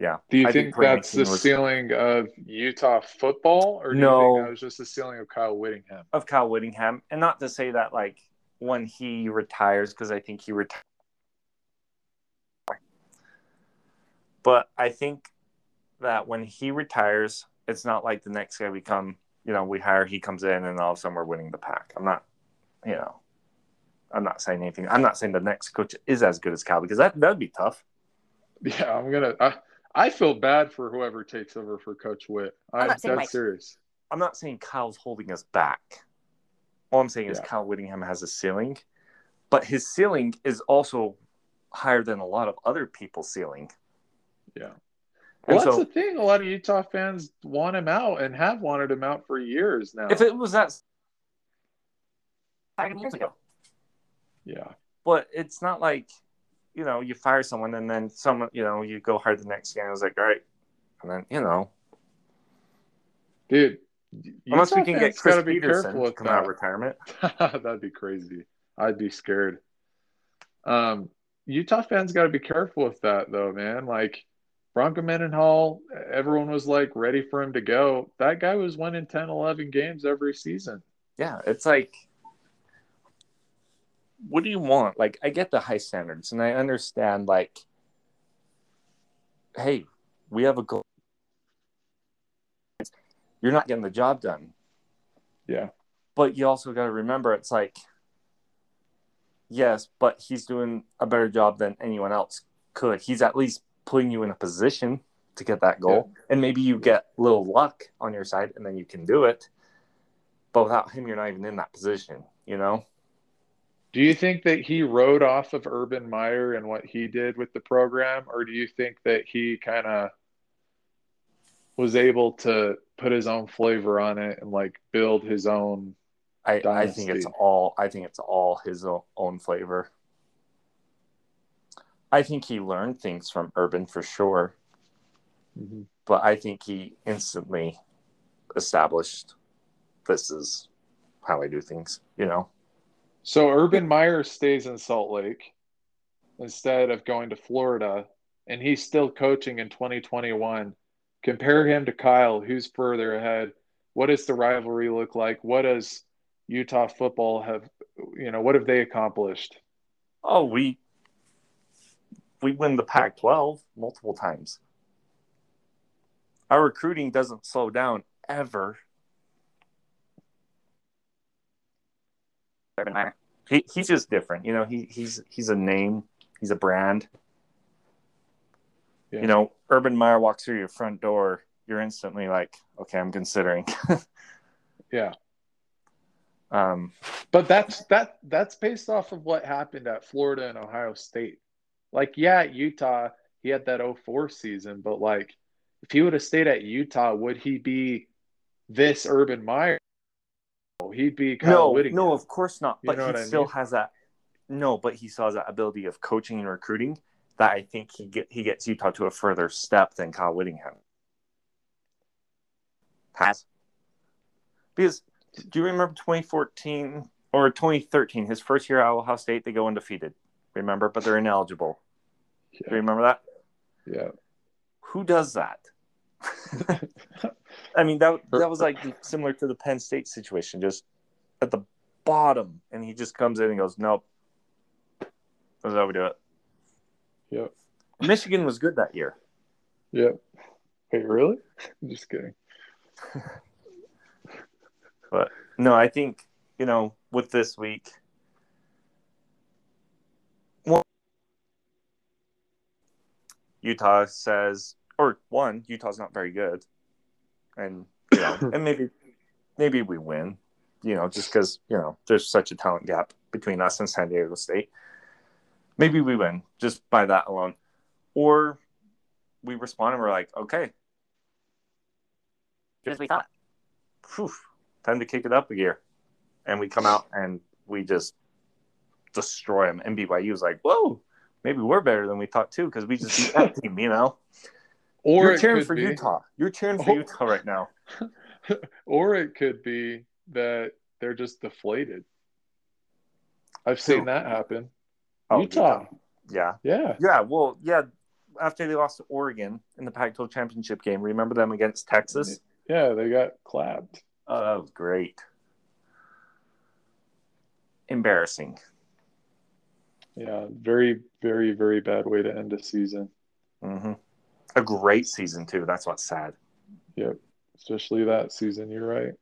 Yeah. Do you I think, that's the was- ceiling of Utah football, or do you No. think that was just the ceiling of Kyle Whittingham? of Kyle Whittingham, and not to say that like when he retires, because I think he retires. But I think that when he retires, it's not like the next guy we come, you know, we hire, he comes in, and all of a sudden we're winning the pack. I'm not, you know, I'm not saying anything. I'm not saying the next coach is as good as Kyle because that that'd be tough. Yeah, I'm gonna. I, I feel bad for whoever takes over for Coach Witt. I, I'm not that's saying Mike- serious. I'm not saying Kyle's holding us back. All I'm saying is Kyle Whittingham has a ceiling, but his ceiling is also higher than a lot of other people's ceiling. Yeah. And Well, that's so the thing. A lot of Utah fans want him out and have wanted him out for years now. if it was that, Five years ago. yeah. but it's not like, you know, you fire someone and then someone, you know, you go hard the next year and was like, all right, and then you know, Dude. unless we can get Chris Petersen careful to with come out of that. retirement. That'd be crazy. I'd be scared. Um, Utah fans got to be careful with that, though, man. Like Bronco Mendenhall, everyone was like ready for him to go. That guy was winning 10, 11 games every season. Yeah, it's like, what do you want? Like, I get the high standards and I understand, like, hey, we have a goal. You're not getting the job done. Yeah. But you also got to remember it's like, yes, but he's doing a better job than anyone else could. He's at least putting you in a position to get that goal. And maybe you get a little luck on your side and then you can do it. But without him, you're not even in that position, you know? Do you think that he rode off of Urban Meyer and what he did with the program, or do you think that he kind of was able to put his own flavor on it and like build his own? I, I think it's all I think it's all his own flavor. I think he learned things from Urban for sure, mm-hmm. but I think he instantly established this is how I do things, you know. So Urban Meyer stays in Salt Lake instead of going to Florida, and he's still coaching in 2021. Compare him to Kyle, who's further ahead. What does the rivalry look like? What does Utah football have, you know, what have they accomplished? Oh, we we win the Pac-12 multiple times. Our recruiting doesn't slow down ever. Urban Meyer. He, he's just different, you know. He he's he's a name. He's a brand. Yeah. You know, Urban Meyer walks through your front door, you're instantly like, okay, I'm considering. Yeah. um, But that's that that's based off of what happened at Florida and Ohio State. Like, yeah, Utah, he had that 04 season, but like if he would have stayed at Utah, would he be this Urban Meyer? He'd be Kyle no, Whittingham. no, of course not. You But he still mean? has that. No, but he still has that ability of coaching and recruiting that I think he get he gets Utah to a further step than Kyle Whittingham has. Because do you remember 2014 or 2013, his first year at Ohio State, they go undefeated. Remember, but they're ineligible. Do you remember that? Yeah. Who does that? I mean, that that was like similar to the Penn State situation, just at the bottom, and he just comes in and goes, "Nope, that's how we do it." Yep. Michigan was good that year. Yep. Wait, really? I'm just kidding. But no, I think you know with this week, one, Utah says, or one, Utah's not very good, and you know, and maybe maybe we win, you know, just because you know there's such a talent gap between us and San Diego State. Maybe we win just by that alone, or we respond and we're like, okay, Just as we thought. phew, time to kick it up a gear. And we come out and we just destroy them. And BYU was like, whoa, maybe we're better than we thought too, because we just beat that team, you know? Or You're cheering for be, Utah. You're cheering for Oh. Utah right now. or it could be that they're just deflated. I've seen that happen. Oh, Utah. Yeah. Yeah. Yeah. Well, yeah. After they lost to Oregon in the Pac 12 championship game, remember them against Texas? Yeah, they got clapped. Oh, that was great. Embarrassing. Yeah, very, very, very bad way to end a season. hmm A great season, too. That's what's sad. Yep. Especially that season. You're right.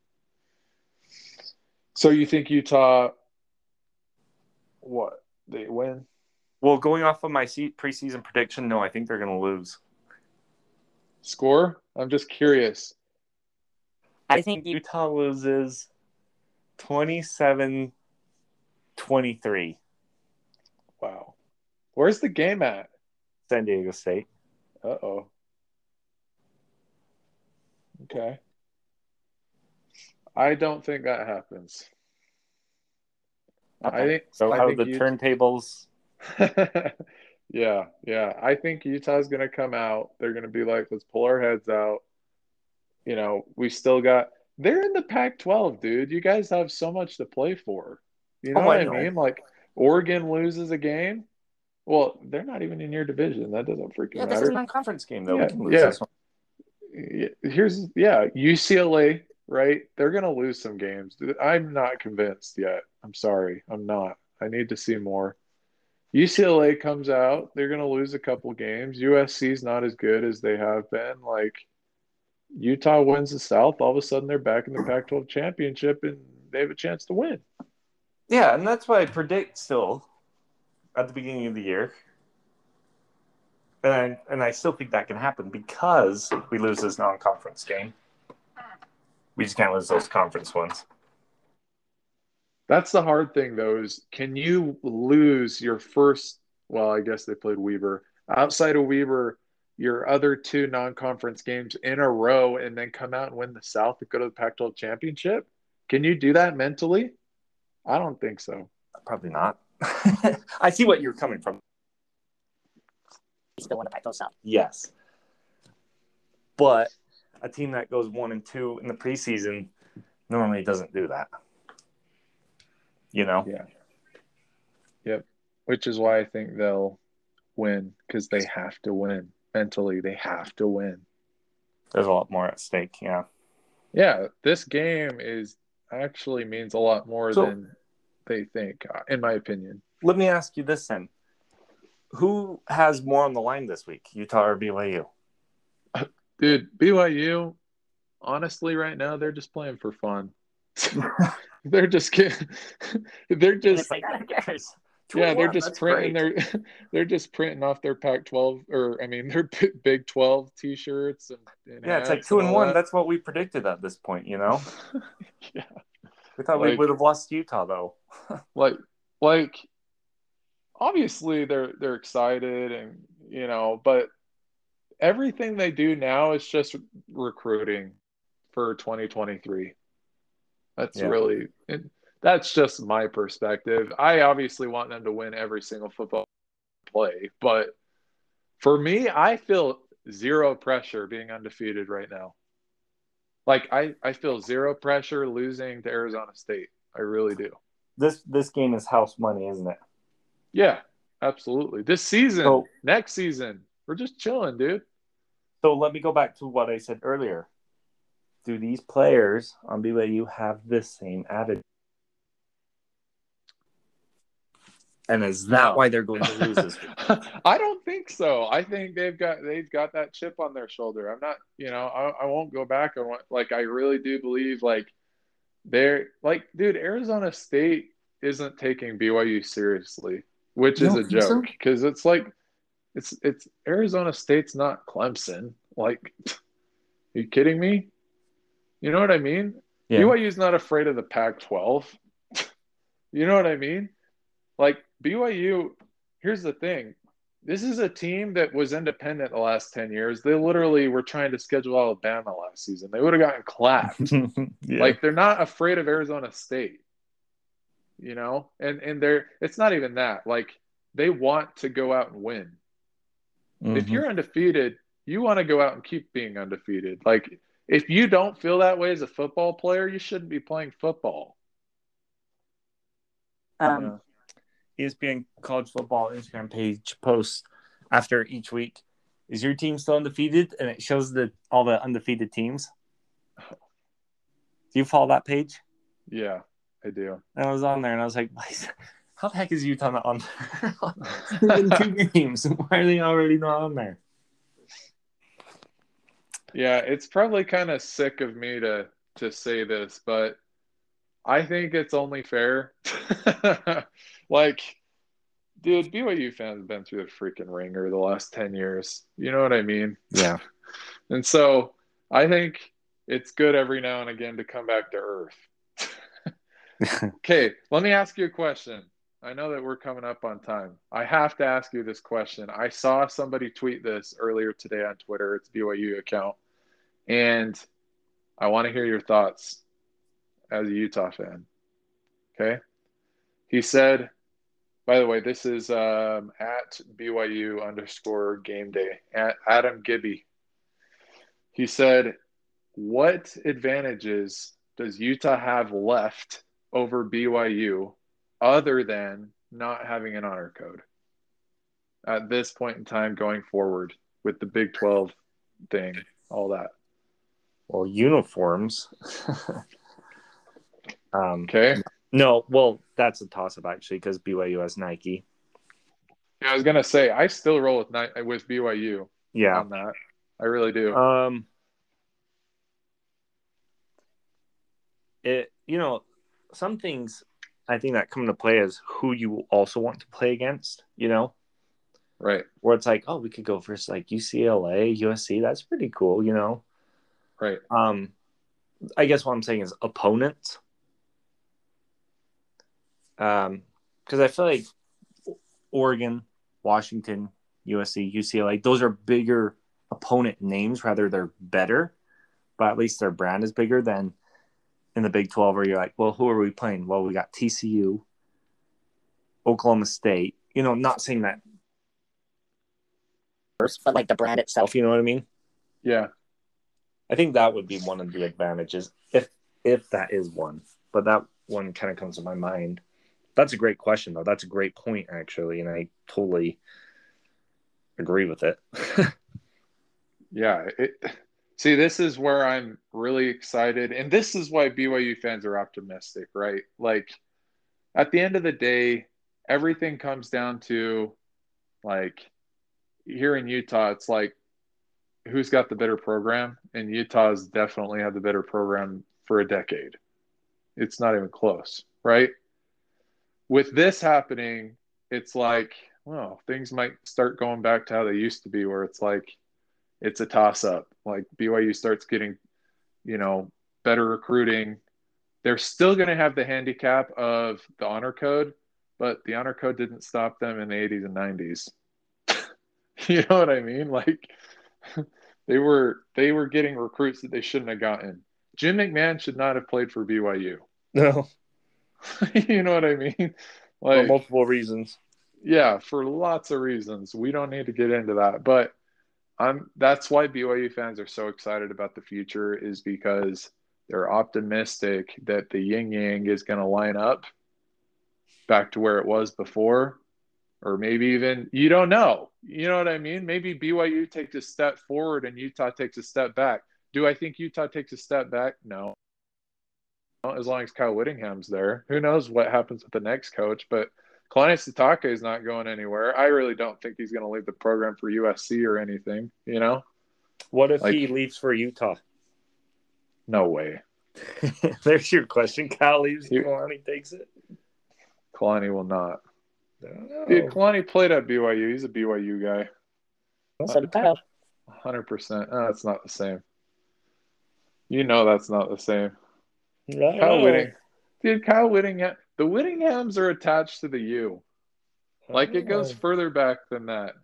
So you think Utah what? They win? Well, going off of my se- preseason prediction, no, I think they're going to lose. Score? I'm just curious. I think you Utah loses 27 23. Wow. Where's the game at? San Diego State. Uh oh. Okay. I don't think that happens. I think So, I how think the Ut- turntables. yeah, yeah. I think Utah's going to come out. They're going to be like, let's pull our heads out. You know, we still got. They're in the Pac-12, dude. You guys have so much to play for. You know Oh, what I I, mean? Like, Oregon loses a game. Well, they're not even in your division. That doesn't freaking Yeah, this is non-conference game though. Yeah, we can lose yeah. this one. here's yeah UCLA right? They're gonna lose some games. I'm not convinced yet. I'm sorry. I'm not. I need to see more. UCLA comes out. They're gonna lose a couple games. USC's not as good as they have been. Like Utah wins the South. All of a sudden they're back in the Pac-12 championship and they have a chance to win. Yeah, and that's why I predict still at the beginning of the year. And I, and I still think that can happen because we lose this non-conference game. We just can't lose those conference ones. That's the hard thing, though, is can you lose your first? Well, I guess they played Weber. Outside of Weber, your other two non conference games in a row and then come out and win the South and go to the Pac 12 championship? Can you do that mentally? I don't think so. Probably not. I see what you're coming from. still won the Pac-12 South. Yes. But a team that goes one and two in the preseason normally doesn't do that. You know? Yeah. Yep. Which is why I think they'll win because they have to win. Mentally, they have to win. There's a lot more at stake. Yeah. Yeah. This game is actually means a lot more So- than they think, uh, in my opinion. Let me ask you this then. Who has more on the line this week, Utah or BYU? Dude, BYU, honestly, right now they're just playing for fun. they're just kidding. they're just like, yeah, they're just that's printing great. their they're just printing off their Pac-12 or I mean their Big 12 T-shirts and, and Yeah, it's like two and all one. that. That's what we predicted at this point, you know? yeah, We thought we would have lost Utah though. like like obviously they're they're excited and you know, but everything they do now is just recruiting for 2023. That's Yeah. really and that's just my perspective. I obviously want them to win every single football play, but for me, I feel zero pressure being undefeated right now. Like I, I feel zero pressure losing to Arizona State. I really do. This this game is house money, isn't it? Yeah, absolutely. This season, So- next season, we're just chilling, dude. So let me go back to what I said earlier. Do these players on BYU have this same attitude? And is that No. why they're going to lose this? I don't think so. I think they've got they've got that chip on their shoulder. I'm not, you know, I, I won't go back on what like I really do believe like they're like, dude, Arizona State isn't taking BYU seriously, which You is a joke because it's like it's it's Arizona State's not Clemson. Like, are you kidding me? You know what I mean? Yeah. BYU's not afraid of the Pac-12. you know what I mean? Like BYU, here's the thing. This is a team that was independent the last 10 years. They literally were trying to schedule Alabama last season. They would have gotten clapped. yeah. Like they're not afraid of Arizona State. You know? And and they're it's not even that. Like they want to go out and win. If Mhm. you're undefeated, you want to go out and keep being undefeated. Like if you don't feel that way as a football player, you shouldn't be playing football. Um, Yeah. ESPN college football Instagram page posts after each week. Is your team still undefeated? And it shows the all the undefeated teams. Do you follow that page? Yeah, I do. And I was on there and I was like, "Why how the heck is Utah not on there? in two games. Why are they already not on there? Yeah, it's probably kind of sick of me to to say this, but I think it's only fair. like, dude, BYU fans have been through the freaking ringer the last 10 years. You know what I mean? Yeah. And so I think it's good every now and again to come back to earth. Okay, let me ask you a question. I know that we're coming up on time. I have to ask you this question. I saw somebody tweet this earlier today on Twitter. It's BYU account. And I want to hear your thoughts as a Utah fan. Okay. He said, by the way, this is um, at BYU underscore game day, at Adam Gibby. He said, What advantages does Utah have left over BYU other than not having an honor code at this point in time going forward with the Big 12 thing, all that? Well, uniforms. um, Okay. no, well, that's a toss up actually because BYU has Nike. Yeah, I was gonna say I still roll with Ni- with BYU Yeah. on that. I really do. Um, it you know some things I think that come into play is who you also want to play against. You know, right, where it's like, oh, we could go versus like UCLA, USC. That's pretty cool. You know, right. um, I guess what I'm saying is opponents. Um, because I feel like Oregon, Washington, USC, UCLA, those are bigger opponent names, rather they're better, but at least their brand is bigger than in the Big 12 where you're like, well, who are we playing? Well, we got TCU, Oklahoma State. You know, not saying that, but like the brand itself. you know what I mean? Yeah, I think that would be one of the advantages, if if that is one. But that one kind of comes to my mind. That's a great question, though. That's a great point, actually, and I totally agree with it. yeah. It, see, this is where I'm really excited, and this is why BYU fans are optimistic, right? Like, at the end of the day, everything comes down to, like, here in Utah, it's like, who's got the better program? And Utah's definitely had the better program for a decade. It's not even close, right? With this happening, it's like, well, things might start going back to how they used to be, where it's like, it's a toss up. Like BYU starts getting, you know, better recruiting. They're still going to have the handicap of the honor code, but the honor code didn't stop them in the 80s and 90s. you know what I mean? Like they were they were getting recruits that they shouldn't have gotten. Jim McMahon should not have played for BYU. no, you know what I mean? for multiple reasons. yeah, for lots of reasons. We don't need to get into that, but I'm that's why BYU fans are so excited about the future is because they're optimistic that the yin yang is going to line up back to where it was before or maybe even you don't know. You know what I mean? Maybe BYU takes a step forward and Utah takes a step back. Do I think Utah takes a step back? No. As long as Kyle Whittingham's there, who knows what happens with the next coach? But Kalani Sitake is not going anywhere. I really don't think he's going to leave the program for USC or anything. You know, What if Like- he leaves for Utah? no way. There's your question. Kyle leaves, You- Kalani takes it. Kalani will not. Dude, Kalani played at BYU. He's a BYU guy. So did Kyle. 100%. Oh, that's not the same. You know that's not the same. Kyle know. Whitting. Dude, Kyle Whittingham. The Whittinghams are attached to the U. Like it goes Oh. further back than that.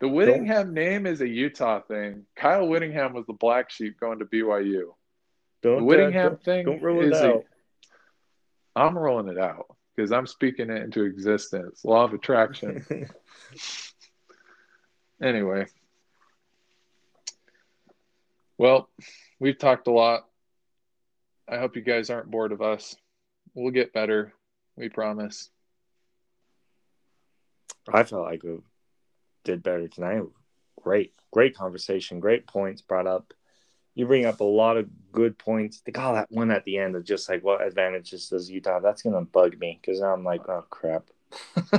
The Whittingham name is a Utah thing. Kyle Whittingham was the black sheep going to BYU. Don't, The uh, Whittingham don't- thing Don't rule it out. I'm rolling it out because I'm speaking it into existence. Law of attraction. anyway. Well, we've talked a lot. I hope you guys aren't bored of us. We'll get better. We promise. I felt like we did better tonight. Great, great conversation, great points brought up. You bring up a lot of good points. The call that one at the end of just like what advantages does Utah? That's gonna bug me because I'm like, oh crap.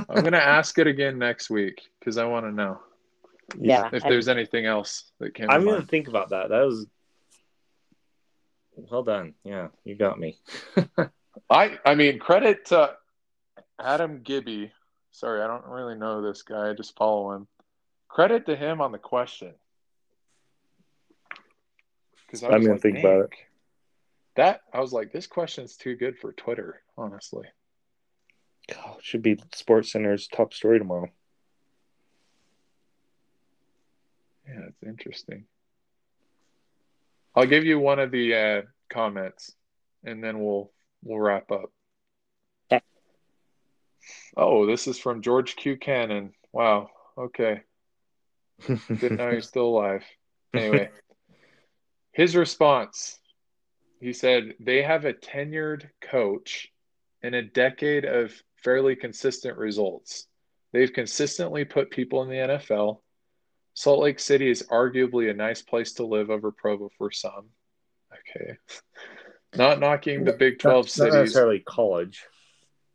I'm gonna ask it again next week because I want to know Yeah. if there's anything else that came. I'm to gonna mind. think about that. That was well done. Yeah, you got me. I I mean credit to Adam Gibby. Sorry, I don't really know this guy. I just follow him. Credit to him on the question. Because I'm gonna think about it. That I was like, this question's too good for Twitter. Honestly, should be Sports Center's top story tomorrow. yeah, it's interesting. I'll give you one of the uh, comments, and then we'll we'll wrap up. Okay. Oh, this is from George Q. Cannon. Wow. Okay. Didn't know he's still alive. Anyway, his response he said, they have a tenured coach and a decade of fairly consistent results. They've consistently put people in the NFL. Salt Lake City is arguably a nice place to live over Provo for some. Okay. Not knocking the Big 12 Not- not cities. necessarily college.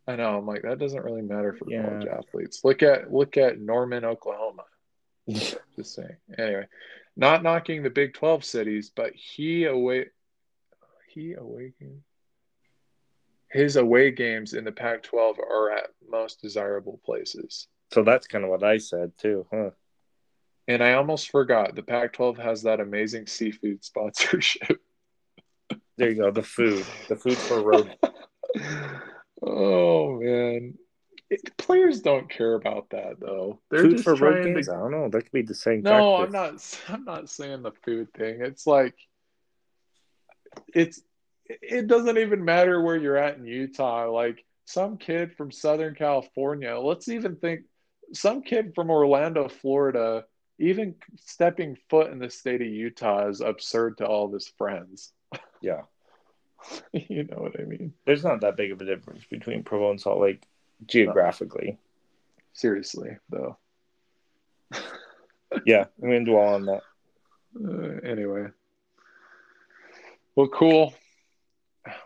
I know. I'm like, that doesn't really matter for Yeah. college athletes. Look at look at Norman, Oklahoma. Just saying. Anyway, not knocking the Big 12 cities, but he away he away game. His away games in the Pac 12 are at most desirable places. So that's kind of what I said too, huh? And I almost forgot the Pac 12 has that amazing seafood sponsorship. There you go. The food, the food for road. oh, man. It- players don't care about that, though. They're food just for road games. to I don't know. That could be the same. No. I'm not. I'm not saying the food thing. It's like it's. It doesn't even matter where you're at in Utah. Like some kid from Southern California. Let's even think some kid from Orlando, Florida. Even stepping foot in the state of Utah is absurd to all of his friends. Yeah, you know what I mean? there's not that big of a difference between Provo and Salt Lake geographically. Seriously, though. Yeah, I'm gonna dwell on that. Uh, anyway. Well, cool.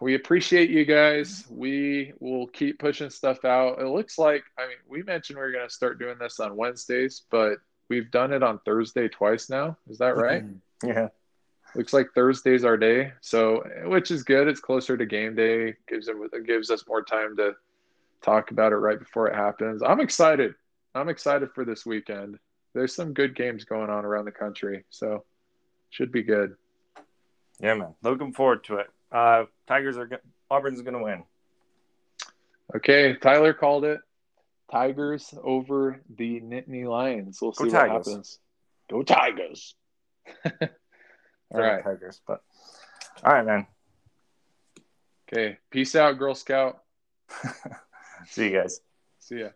We appreciate you guys. We will keep pushing stuff out. It looks like, I mean, we mentioned we are going to start doing this on Wednesdays, but we've done it on Thursday twice now. Is that right? Yeah, Looks like Thursday's our day. So, which is good. It's closer to game day. Gives it gives us more time to talk about it right before it happens. I'm excited. I'm excited for this weekend. There's some good games going on around the country, so should be good. yeah, man. Looking forward to it. Uh, Tigers are Auburn's gonna win. Okay, Tyler called it. Tigers over the Nittany Lions. We'll Go see what Tigers. happens. Go Tigers. all right. Tigers, but all right, man. Okay. Peace out, Girl Scout. See you guys. See ya.